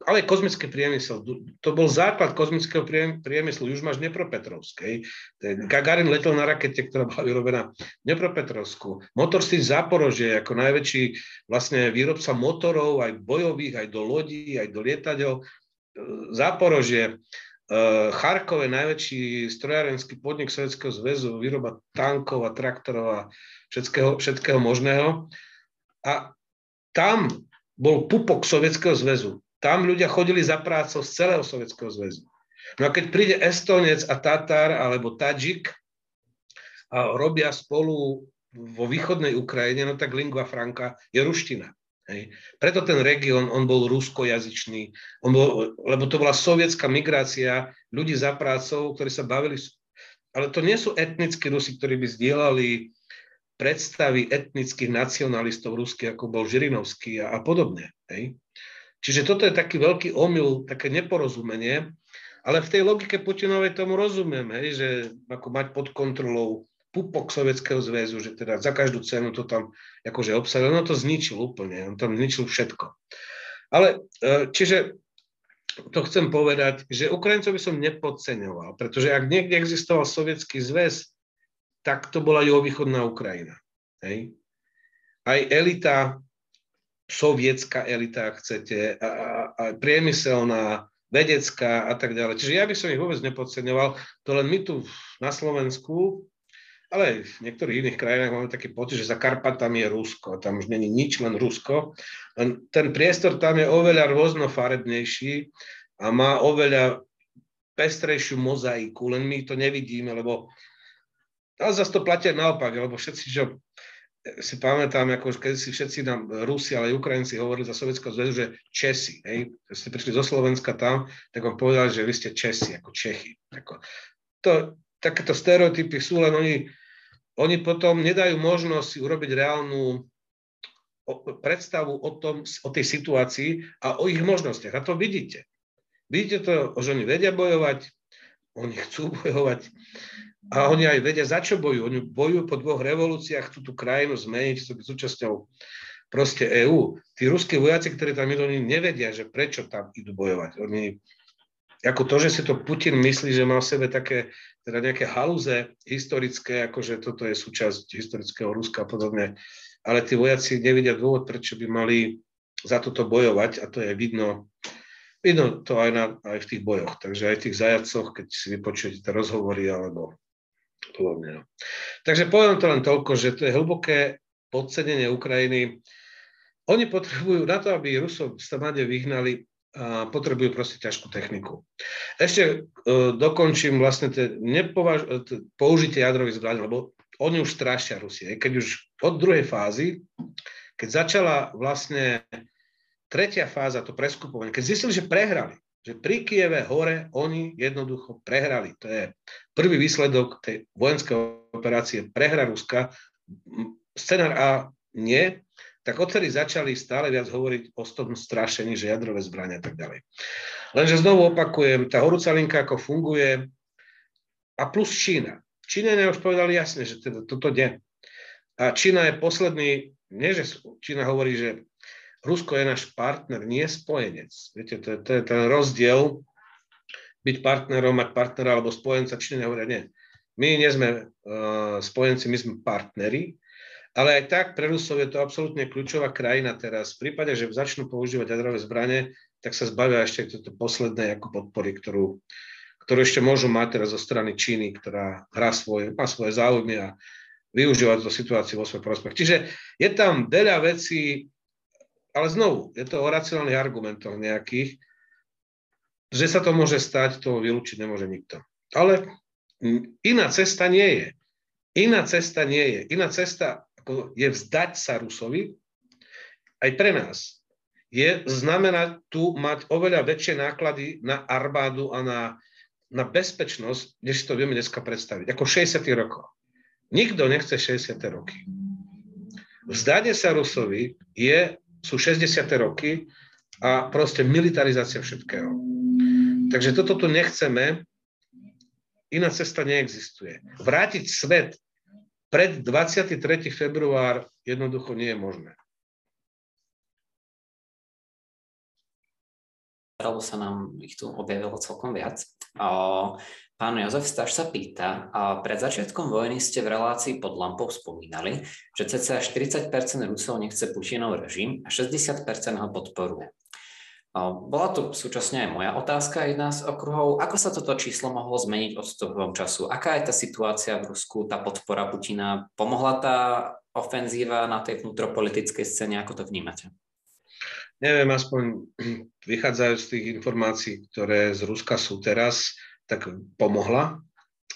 ale kozmický priemysel, to bol základ kozmického priemyslu, už máš Dnepropetrovskej. Gagarin letel na rakete, ktorá bola vyrobená v Dnepropetrovsku. Motor si Zaporože ako najväčší vlastne výrobca motorov, aj bojových, aj do lodí, aj do lietadiel. Záporožie, Charkov je najväčší strojárenský podnik Sovjetského zväzu, výroba tankov a traktorov a všetkého, všetkého možného. A tam bol pupok Sovietskeho zväzu. Tam ľudia chodili za prácou z celého Sovietskeho zväzu. No a keď príde Estonec a Tatar alebo Tadžik a robia spolu vo východnej Ukrajine, no tak lingua franca je ruština. Hej. Preto ten región, on bol ruskojazyčný, on bol, lebo to bola sovietská migrácia ľudí za prácou, ktorí sa bavili, ale to nie sú etnickí Rusi, ktorí by zdieľali predstavy etnických nacionalistov ruských, ako bol Žirinovský a, a podobne. Hej. Čiže toto je taký veľký omyl, také neporozumenie, ale v tej logike Putinovej tomu rozumiem, hej, že ako mať pod kontrolou pupok Sovietskeho zväzu, že teda za každú cenu to tam akože obsadil, no to zničil úplne, on tam zničil všetko. Ale e, čiže to chcem povedať, že Ukrajincov by som nepodceňoval, pretože ak niekde existoval Sovietský zväz, tak to bola juhovýchodná Ukrajina. Hej. Aj elita sovietská elita, ak chcete, a, a priemyselná, vedecká a tak ďalej. Čiže ja by som ich vôbec nepodceňoval, to len my tu na Slovensku, ale aj v niektorých iných krajinách máme taký pocit, že za Karpatami je Rusko, tam už není nič, len Rusko. Len ten priestor tam je oveľa rôznofarebnejší a má oveľa pestrejšiu mozaiku, len my to nevidíme, lebo ale zase to platia naopak, lebo všetci, že si pamätám, ako keď si všetci nám Rusi, ale aj Ukrajinci hovorili za Sovietského zväzu, že Česi, hej, keď ste prišli zo Slovenska tam, tak vám povedali, že vy ste Česi, ako Čechy. Ako, to, takéto stereotypy sú, len oni, oni potom nedajú možnosť si urobiť reálnu predstavu o, tom, o tej situácii a o ich možnostiach. A to vidíte. Vidíte to, že oni vedia bojovať, oni chcú [LAUGHS] bojovať, a oni aj vedia, za čo bojujú. Oni bojujú po dvoch revolúciách, chcú tú krajinu zmeniť, chcú byť súčasťou proste EÚ. Tí ruskí vojaci, ktorí tam idú, oni nevedia, že prečo tam idú bojovať. Oni, ako to, že si to Putin myslí, že má v sebe také teda nejaké halúze historické, ako že toto je súčasť historického Ruska a podobne, ale tí vojaci nevidia dôvod, prečo by mali za toto bojovať a to je vidno, vidno to aj, na, aj v tých bojoch. Takže aj v tých zajacoch, keď si vypočujete tie rozhovory alebo Podobne, no. Takže poviem to len toľko, že to je hlboké podcenenie Ukrajiny. Oni potrebujú, na to, aby Rusov sa made vyhnali, potrebujú proste ťažkú techniku. Ešte uh, dokončím vlastne te nepovaž- te použitie jadrových zbraní, lebo oni už strašia Rusie. Keď už od druhej fázy, keď začala vlastne tretia fáza, to preskupovanie, keď zistili, že prehrali, že pri Kieve hore oni jednoducho prehrali. To je prvý výsledok tej vojenskej operácie prehra Ruska. Scenár A nie, tak odtedy začali stále viac hovoriť o tom strašení, že jadrové zbrania a tak ďalej. Lenže znovu opakujem, tá horúca linka ako funguje a plus Čína. Číňania už povedali jasne, že teda toto de. A Čína je posledný, nie že Čína hovorí, že Rusko je náš partner, nie spojenec. Viete, to je, to je ten rozdiel byť partnerom, mať partnera alebo spojenca, či nehovoria nie. My nie sme uh, spojenci, my sme partneri, ale aj tak pre Rusov je to absolútne kľúčová krajina teraz. V prípade, že začnú používať jadrové zbranie, tak sa zbavia ešte toto posledné ako podpory, ktorú, ktorú ešte môžu mať teraz zo strany Číny, ktorá hrá svoje, má svoje záujmy a využíva túto situáciu vo svoj prospech. Čiže je tam veľa vecí, ale znovu, je to o racionálnych argumentoch nejakých, že sa to môže stať, to vylúčiť nemôže nikto. Ale iná cesta nie je. Iná cesta nie je. Iná cesta je vzdať sa Rusovi aj pre nás. Je znamená tu mať oveľa väčšie náklady na armádu a na, na bezpečnosť, než si to vieme dneska predstaviť. Ako 60. rokov. Nikto nechce 60. roky. Vzdanie sa Rusovi je sú 60. roky a proste militarizácia všetkého. Takže toto tu nechceme, iná cesta neexistuje. Vrátiť svet pred 23. február jednoducho nie je možné. Stalo sa nám, ich tu objavilo celkom viac. Pán Jozef Staš sa pýta, a pred začiatkom vojny ste v relácii pod lampou spomínali, že cca 40 Rusov nechce Putinov režim a 60 % ho podporuje. Bola tu súčasne aj moja otázka, jedna z okruhov. Ako sa toto číslo mohlo zmeniť od toho času? Aká je tá situácia v Rusku, tá podpora Putina? Pomohla tá ofenzíva na tej vnútropolitickej scéne? Ako to vnímate? Neviem, aspoň vychádzajú z tých informácií, ktoré z Ruska sú teraz, tak pomohla.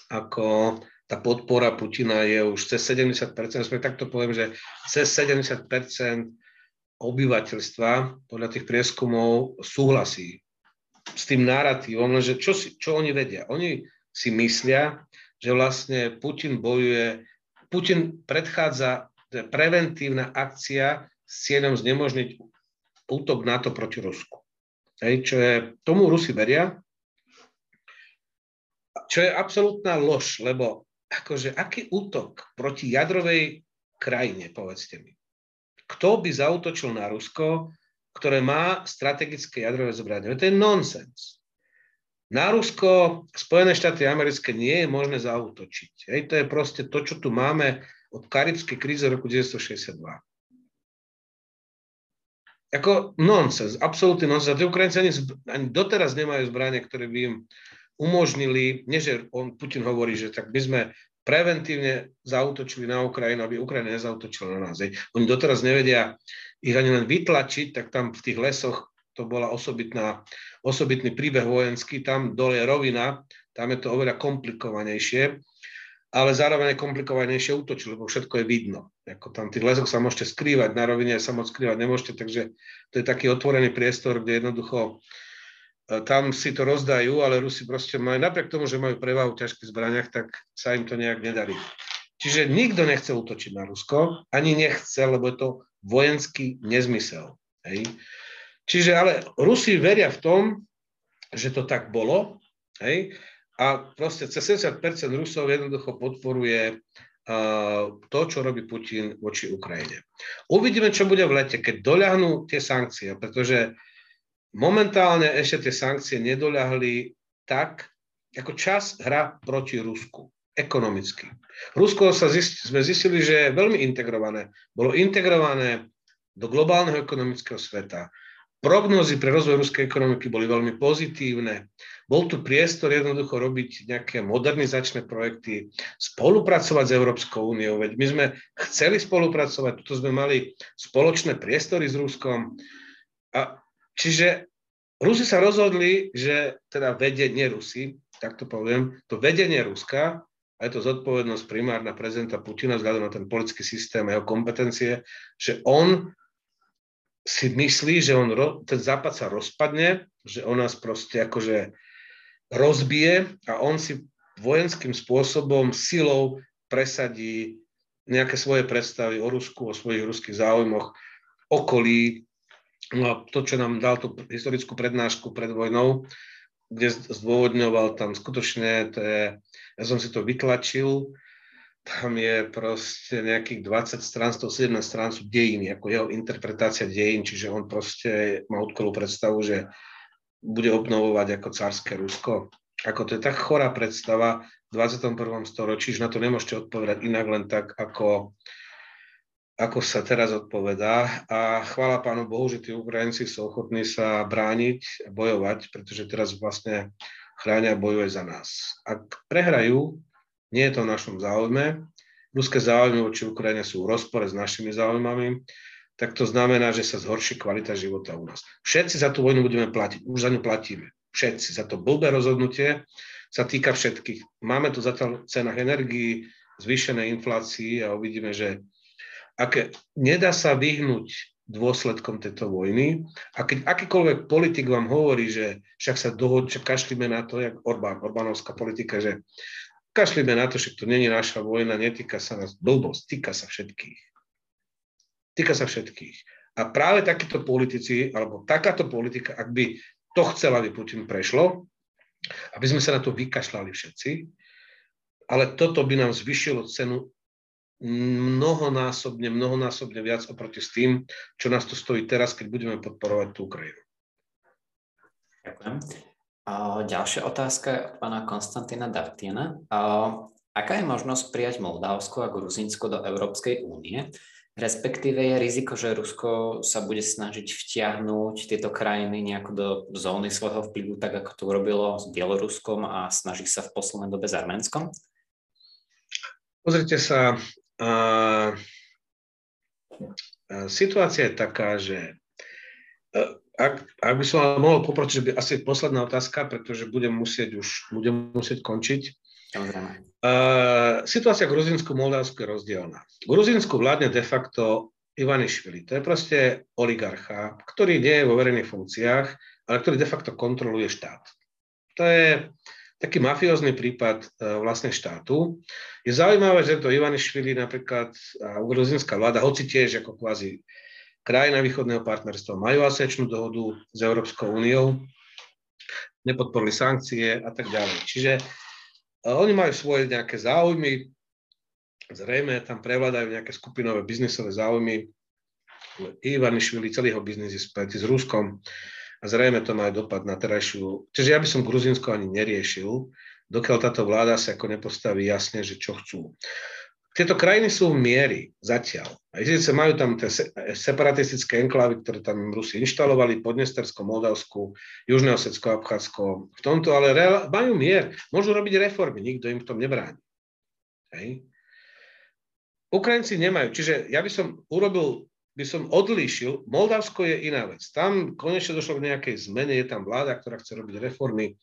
Ako tá podpora Putina je už cez 70%, aspoň takto poviem, že cez 70% obyvateľstva podľa tých prieskumov súhlasí s tým narratívom, lenže čo, si, čo oni vedia? Oni si myslia, že vlastne Putin bojuje, Putin predchádza preventívna akcia s cieľom znemožniť útok NATO proti Rusku. Hej, čo je, tomu Rusi veria, čo je absolútna lož, lebo akože aký útok proti jadrovej krajine, povedzte mi. Kto by zautočil na Rusko, ktoré má strategické jadrové zbranie? To je nonsens. Na Rusko Spojené štáty americké nie je možné zautočiť. Hej, to je proste to, čo tu máme od karibskej krízy roku 1962. Ako nonsens, absolútny nonsens. Tí Ukrajinci ani, ani doteraz nemajú zbranie, ktoré by im umožnili, nie že on, Putin hovorí, že tak by sme preventívne zautočili na Ukrajinu, aby Ukrajina nezautočila na nás. Oni doteraz nevedia ich ani len vytlačiť, tak tam v tých lesoch to bola osobitná, osobitný príbeh vojenský, tam dole je rovina, tam je to oveľa komplikovanejšie, ale zároveň je komplikovanejšie útočiť, lebo všetko je vidno. Ako tam tých lesoch sa môžete skrývať, na rovine sa moc skrývať nemôžete, takže to je taký otvorený priestor, kde jednoducho tam si to rozdajú, ale Rusi proste majú, napriek tomu, že majú prevahu v ťažkých zbraniach, tak sa im to nejak nedarí. Čiže nikto nechce útočiť na Rusko, ani nechce, lebo je to vojenský nezmysel. Hej. Čiže ale Rusi veria v tom, že to tak bolo, hej, a proste cez 70% Rusov jednoducho podporuje uh, to, čo robí Putin voči Ukrajine. Uvidíme, čo bude v lete, keď doľahnú tie sankcie, pretože Momentálne ešte tie sankcie nedoľahli tak, ako čas hra proti Rusku ekonomicky. Rusko sa zist, sme zistili, že je veľmi integrované. Bolo integrované do globálneho ekonomického sveta. Prognózy pre rozvoj ruskej ekonomiky boli veľmi pozitívne. Bol tu priestor jednoducho robiť nejaké modernizačné projekty, spolupracovať s Európskou úniou. Veď my sme chceli spolupracovať, tu sme mali spoločné priestory s Ruskom. A Čiže Rusi sa rozhodli, že teda vedenie Rusy, tak to poviem, to vedenie Ruska, a je to zodpovednosť primárna prezidenta Putina vzhľadom na ten politický systém a jeho kompetencie, že on si myslí, že on, ten západ sa rozpadne, že on nás proste akože rozbije a on si vojenským spôsobom, silou presadí nejaké svoje predstavy o Rusku, o svojich ruských záujmoch, okolí, No a to, čo nám dal tú historickú prednášku pred vojnou, kde zdôvodňoval tam skutočne, to je, ja som si to vytlačil, tam je proste nejakých 20 strán, 117 strán sú dejiny, ako jeho interpretácia dejín, čiže on proste má odkolú predstavu, že bude obnovovať ako cárske Rusko. Ako to je tak chorá predstava v 21. storočí, že na to nemôžete odpovedať inak len tak, ako ako sa teraz odpovedá. A chvála Pánu Bohu, že tí Ukrajinci sú ochotní sa brániť a bojovať, pretože teraz vlastne chránia a bojuje za nás. Ak prehrajú, nie je to v našom záujme. Ruské záujmy voči Ukrajine sú v rozpore s našimi záujmami, tak to znamená, že sa zhorší kvalita života u nás. Všetci za tú vojnu budeme platiť, už za ňu platíme. Všetci. Za to blbé rozhodnutie sa týka všetkých. Máme tu zatiaľ cenách energií, zvýšené inflácii a uvidíme, že aké nedá sa vyhnúť dôsledkom tejto vojny. A keď akýkoľvek politik vám hovorí, že však sa dohod, že kašlíme na to, jak Orbán, Orbánovská politika, že kašlíme na to, že to není naša vojna, netýka sa nás, blbosť, týka sa všetkých. Týka sa všetkých. A práve takíto politici, alebo takáto politika, ak by to chcela, aby Putin prešlo, aby sme sa na to vykašľali všetci, ale toto by nám zvyšilo cenu mnohonásobne, mnohonásobne viac oproti s tým, čo nás to stojí teraz, keď budeme podporovať tú Ukrajinu. Ďakujem. Ďalšia otázka je od pána Konstantina Dartiena. Aká je možnosť prijať Moldavsko a Gruzínsko do Európskej únie? Respektíve je riziko, že Rusko sa bude snažiť vtiahnuť tieto krajiny nejako do zóny svojho vplyvu, tak ako to urobilo s Bieloruskom a snaží sa v poslednej dobe s Arménskom? Pozrite sa, uh, situácia je taká, že ak, ak by som mohol poprosiť, že by asi posledná otázka, pretože budem musieť už budem musieť končiť. Uh, situácia v Gruzínsku, Moldavsku je rozdielna. V Gruzínsku vládne de facto Ivanišvili. To je proste oligarcha, ktorý nie je vo verejných funkciách, ale ktorý de facto kontroluje štát. To je taký mafiózny prípad uh, vlastne štátu. Je zaujímavé, že to Ivanišvili napríklad a gruzínska vláda, hoci tiež ako kvázi krajina východného partnerstva majú asečnú dohodu s Európskou úniou, nepodporili sankcie a tak ďalej. Čiže oni majú svoje nejaké záujmy, zrejme tam prevládajú nejaké skupinové biznisové záujmy. Ivanišvili, celý jeho biznis je späť s Ruskom a zrejme to má aj dopad na terajšiu. Čiže ja by som Gruzinsko ani neriešil, dokiaľ táto vláda sa ako nepostaví jasne, že čo chcú. Tieto krajiny sú v miery zatiaľ. A síce majú tam tie separatistické enklávy, ktoré tam Rusi inštalovali, Podnestersko, Moldavsku, Južné Osecko, Abchádzko. V tomto ale reál, majú mier. Môžu robiť reformy, nikto im v tom nebráni. Hej. Ukrajinci nemajú. Čiže ja by som urobil, by som odlíšil, Moldavsko je iná vec. Tam konečne došlo k nejakej zmene, je tam vláda, ktorá chce robiť reformy,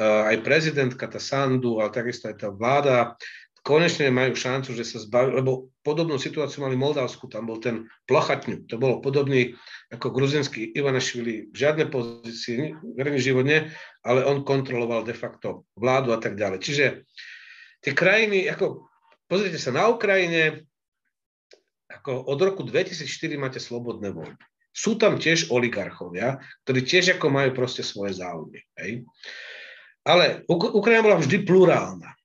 aj prezidentka, tá Sandu, ale takisto aj tá vláda konečne majú šancu, že sa zbaví, lebo podobnú situáciu mali Moldavsku, tam bol ten Plochatňu, to bolo podobný ako gruzinský Ivanašvili, v žiadnej pozícii, verejný život nie, ale on kontroloval de facto vládu a tak ďalej. Čiže tie krajiny, ako pozrite sa, na Ukrajine, ako od roku 2004 máte slobodné voľby. Sú tam tiež oligarchovia, ktorí tiež ako majú proste svoje záujmy. Hej? Ale Ukrajina bola vždy plurálna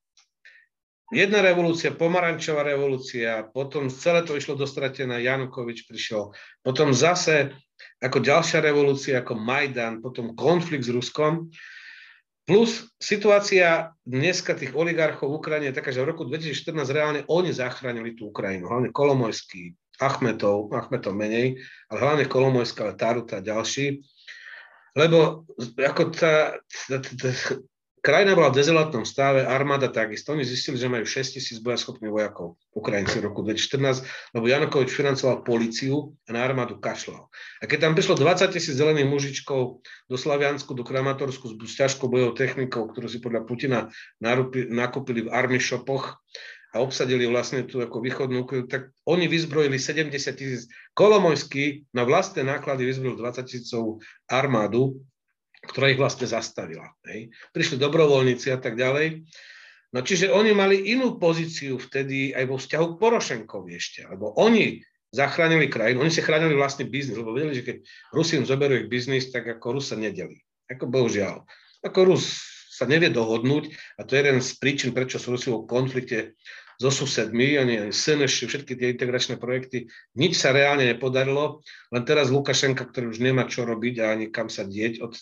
jedna revolúcia, pomarančová revolúcia, potom celé to išlo do stratená, Janukovič prišiel, potom zase ako ďalšia revolúcia, ako Majdan, potom konflikt s Ruskom, plus situácia dneska tých oligarchov v Ukrajine je taká, že v roku 2014 reálne oni zachránili tú Ukrajinu, hlavne Kolomojský, Achmetov, Achmetov menej, ale hlavne Kolomojská, ale Taruta a ďalší, lebo ako tá, Krajina bola v dezolátnom stave, armáda takisto. Oni zistili, že majú 6 tisíc bojaschopných vojakov, Ukrajinci v roku 2014, lebo Janukovič financoval policiu a na armádu kašľal. A keď tam prišlo 20 tisíc zelených mužičkov do Slaviansku, do Kramatorsku s ťažkou bojovou technikou, ktorú si podľa Putina nakúpili v army shopoch a obsadili vlastne tú ako východnú Ukrajinu, tak oni vyzbrojili 70 tisíc. Kolomojský na vlastné náklady vyzbrojil 20 tisícov armádu ktorá ich vlastne zastavila. Hej. Prišli dobrovoľníci a tak ďalej. No čiže oni mali inú pozíciu vtedy aj vo vzťahu k Porošenkovi ešte, lebo oni zachránili krajinu, oni si chránili vlastný biznis, lebo vedeli, že keď Rusi im zoberú ich biznis, tak ako Rus sa nedeli. Ako bohužiaľ. Ako Rus sa nevie dohodnúť a to je jeden z príčin, prečo sú Rusi v konflikte so susedmi, oni SNŠ, všetky tie integračné projekty, nič sa reálne nepodarilo, len teraz Lukašenka, ktorý už nemá čo robiť a ani kam sa dieť od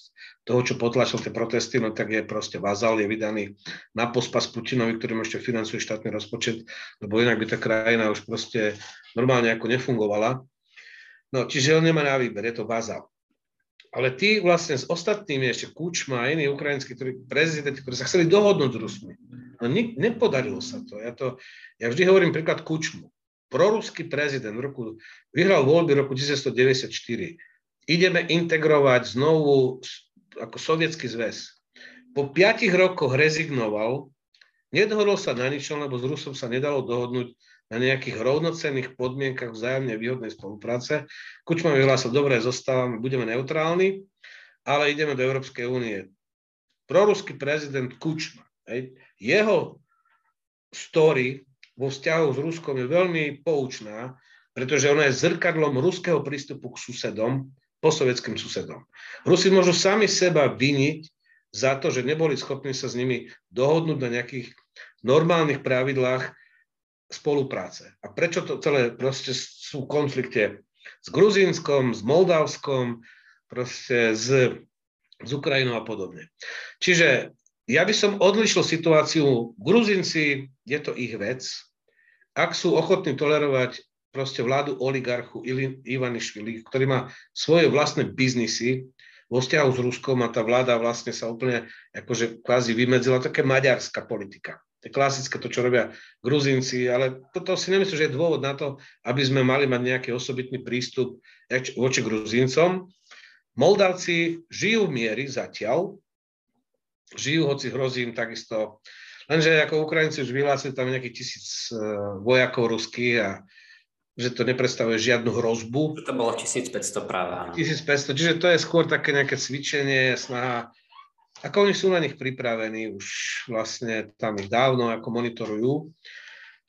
toho, čo potlačil tie protesty, no tak je proste vazal, je vydaný na pospas Putinovi, ktorým ešte financuje štátny rozpočet, lebo inak by tá krajina už proste normálne ako nefungovala. No, čiže on nemá na výber, je to vazal. Ale tí vlastne s ostatnými, ešte Kučma a iní ukrajinskí ktorí, prezidenti, ktorí sa chceli dohodnúť s Rusmi, no ne, nepodarilo sa to. Ja, to. ja vždy hovorím príklad Kučmu. Proruský prezident v roku, vyhral voľby v roku 1994. Ideme integrovať znovu ako sovietský zväz. Po piatich rokoch rezignoval, nedohodol sa na ničom, lebo s Rusom sa nedalo dohodnúť na nejakých rovnocenných podmienkach vzájomne výhodnej spolupráce. Kučma vyhlásil, dobre, zostávame, budeme neutrálni, ale ideme do Európskej únie. Proruský prezident Kučma, hej, jeho story vo vzťahu s Ruskom je veľmi poučná, pretože ona je zrkadlom ruského prístupu k susedom, posovietským susedom. Rusi môžu sami seba viniť za to, že neboli schopní sa s nimi dohodnúť na nejakých normálnych pravidlách spolupráce. A prečo to celé proste sú konflikte s Gruzínskom, s Moldavskom, proste s s Ukrajinou a podobne. Čiže ja by som odlišil situáciu. Gruzinci, je to ich vec. Ak sú ochotní tolerovať proste vládu oligarchu Ivanišvili, ktorý má svoje vlastné biznisy vo vzťahu s Ruskom a tá vláda vlastne sa úplne akože kvázi vymedzila, také maďarská politika. Je klasické to, čo robia Gruzinci, ale toto si nemyslím, že je dôvod na to, aby sme mali mať nejaký osobitný prístup voči Gruzincom. Moldavci žijú v miery zatiaľ, žijú, hoci hrozí im takisto, lenže ako Ukrajinci už vyhlásili tam nejakých tisíc e, vojakov ruských a že to nepredstavuje žiadnu hrozbu. To bolo 1500 práve, áno. 1500, čiže to je skôr také nejaké cvičenie, snaha, ako oni sú na nich pripravení, už vlastne tam ich dávno ako monitorujú.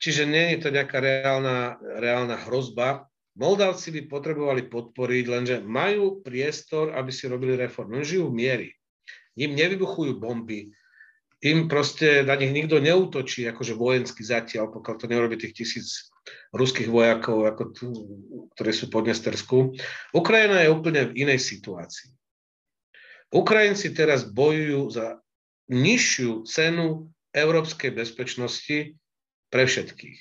Čiže nie je to nejaká reálna, reálna hrozba. Moldavci by potrebovali podporiť, lenže majú priestor, aby si robili reformy. Žijú v miery. Im nevybuchujú bomby, im proste na nich nikto neútočí, akože vojensky zatiaľ, pokiaľ to neurobi tých tisíc ruských vojakov, ako tu, ktorí sú pod Nestersku. Ukrajina je úplne v inej situácii. Ukrajinci teraz bojujú za nižšiu cenu európskej bezpečnosti pre všetkých.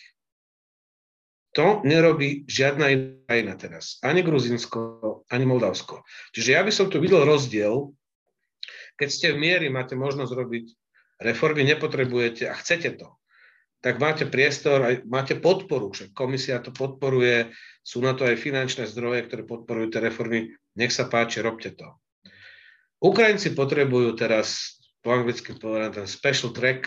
To nerobí žiadna iná krajina teraz. Ani Gruzinsko, ani Moldavsko. Čiže ja by som tu videl rozdiel, keď ste v miery, máte možnosť robiť reformy, nepotrebujete a chcete to, tak máte priestor, máte podporu, však komisia to podporuje, sú na to aj finančné zdroje, ktoré podporujú tie reformy, nech sa páči, robte to. Ukrajinci potrebujú teraz, po anglicky povedané, ten special track,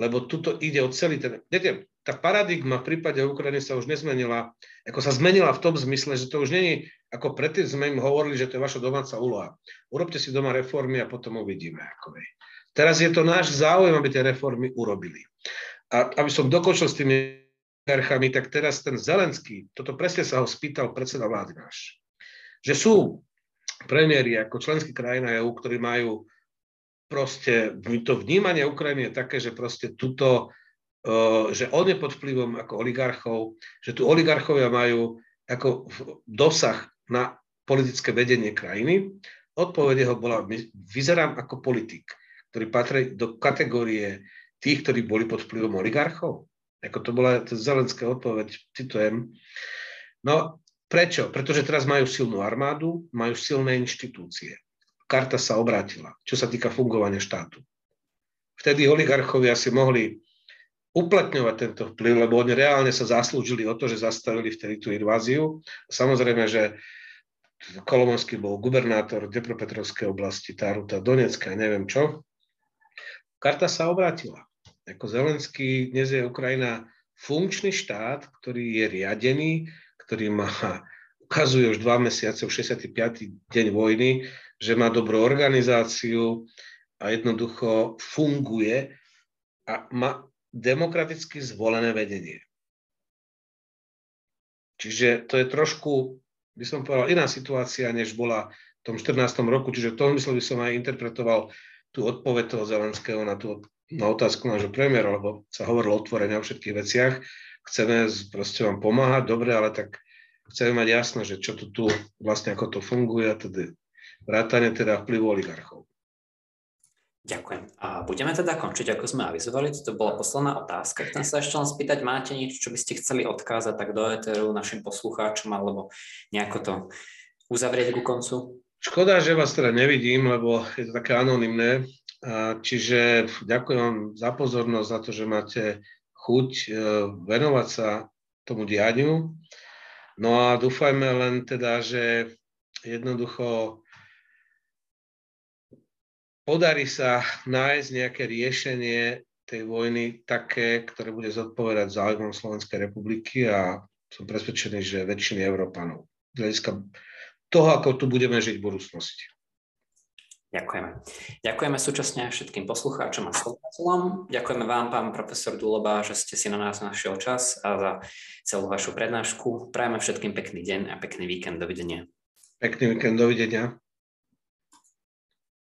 lebo tuto ide o celý ten... Viete, tá paradigma v prípade Ukrajiny sa už nezmenila, ako sa zmenila v tom zmysle, že to už není, ako predtým sme im hovorili, že to je vaša domáca úloha. Urobte si doma reformy a potom uvidíme. Ako je. Teraz je to náš záujem, aby tie reformy urobili. A aby som dokončil s tými archami, tak teraz ten Zelenský, toto presne sa ho spýtal predseda vlády náš, že sú premiéry ako členský krajina EU, ktorí majú proste, to vnímanie Ukrajiny je také, že proste tuto že on je pod vplyvom ako oligarchov, že tu oligarchovia majú ako dosah na politické vedenie krajiny. Odpovede ho bola, vyzerám ako politik, ktorý patrí do kategórie tých, ktorí boli pod vplyvom oligarchov. Ako to bola zelenská odpoveď, citujem. No prečo? Pretože teraz majú silnú armádu, majú silné inštitúcie. Karta sa obrátila, čo sa týka fungovania štátu. Vtedy oligarchovia si mohli uplatňovať tento vplyv, lebo oni reálne sa zaslúžili o to, že zastavili vtedy tú inváziu. Samozrejme, že Kolomonský bol gubernátor Depropetrovskej oblasti, Táruta, Donecka, neviem čo. Karta sa obrátila. Ako Zelenský, dnes je Ukrajina funkčný štát, ktorý je riadený, ktorý má, ukazuje už dva mesiace, už 65. deň vojny, že má dobrú organizáciu a jednoducho funguje a má demokraticky zvolené vedenie. Čiže to je trošku, by som povedal, iná situácia, než bola v tom 14. roku. Čiže v tom mysle by som aj interpretoval tú odpoveď toho Zelenského na, tú, na otázku nášho premiéra, lebo sa hovorilo otvorene o všetkých veciach. Chceme proste vám pomáhať, dobre, ale tak chceme mať jasno, že čo tu, tu vlastne ako to funguje, teda vrátane teda vplyvu oligarchov. Ďakujem. A budeme teda končiť, ako sme avizovali. To bola posledná otázka. Chcem sa ešte len spýtať, máte niečo, čo by ste chceli odkázať tak do eteru našim poslucháčom alebo nejako to uzavrieť ku koncu? Škoda, že vás teda nevidím, lebo je to také anonimné. Čiže ďakujem vám za pozornosť, za to, že máte chuť e, venovať sa tomu dianiu. No a dúfajme len teda, že jednoducho podarí sa nájsť nejaké riešenie tej vojny také, ktoré bude zodpovedať záujmom Slovenskej republiky a som presvedčený, že väčšiny Európanov. Z hľadiska toho, ako tu budeme žiť v budúcnosti. Ďakujeme. Ďakujeme súčasne všetkým poslucháčom a sledovateľom. Ďakujeme vám, pán profesor Duleba, že ste si na nás našiel čas a za celú vašu prednášku. Prajeme všetkým pekný deň a pekný víkend. Dovidenia. Pekný víkend. Dovidenia.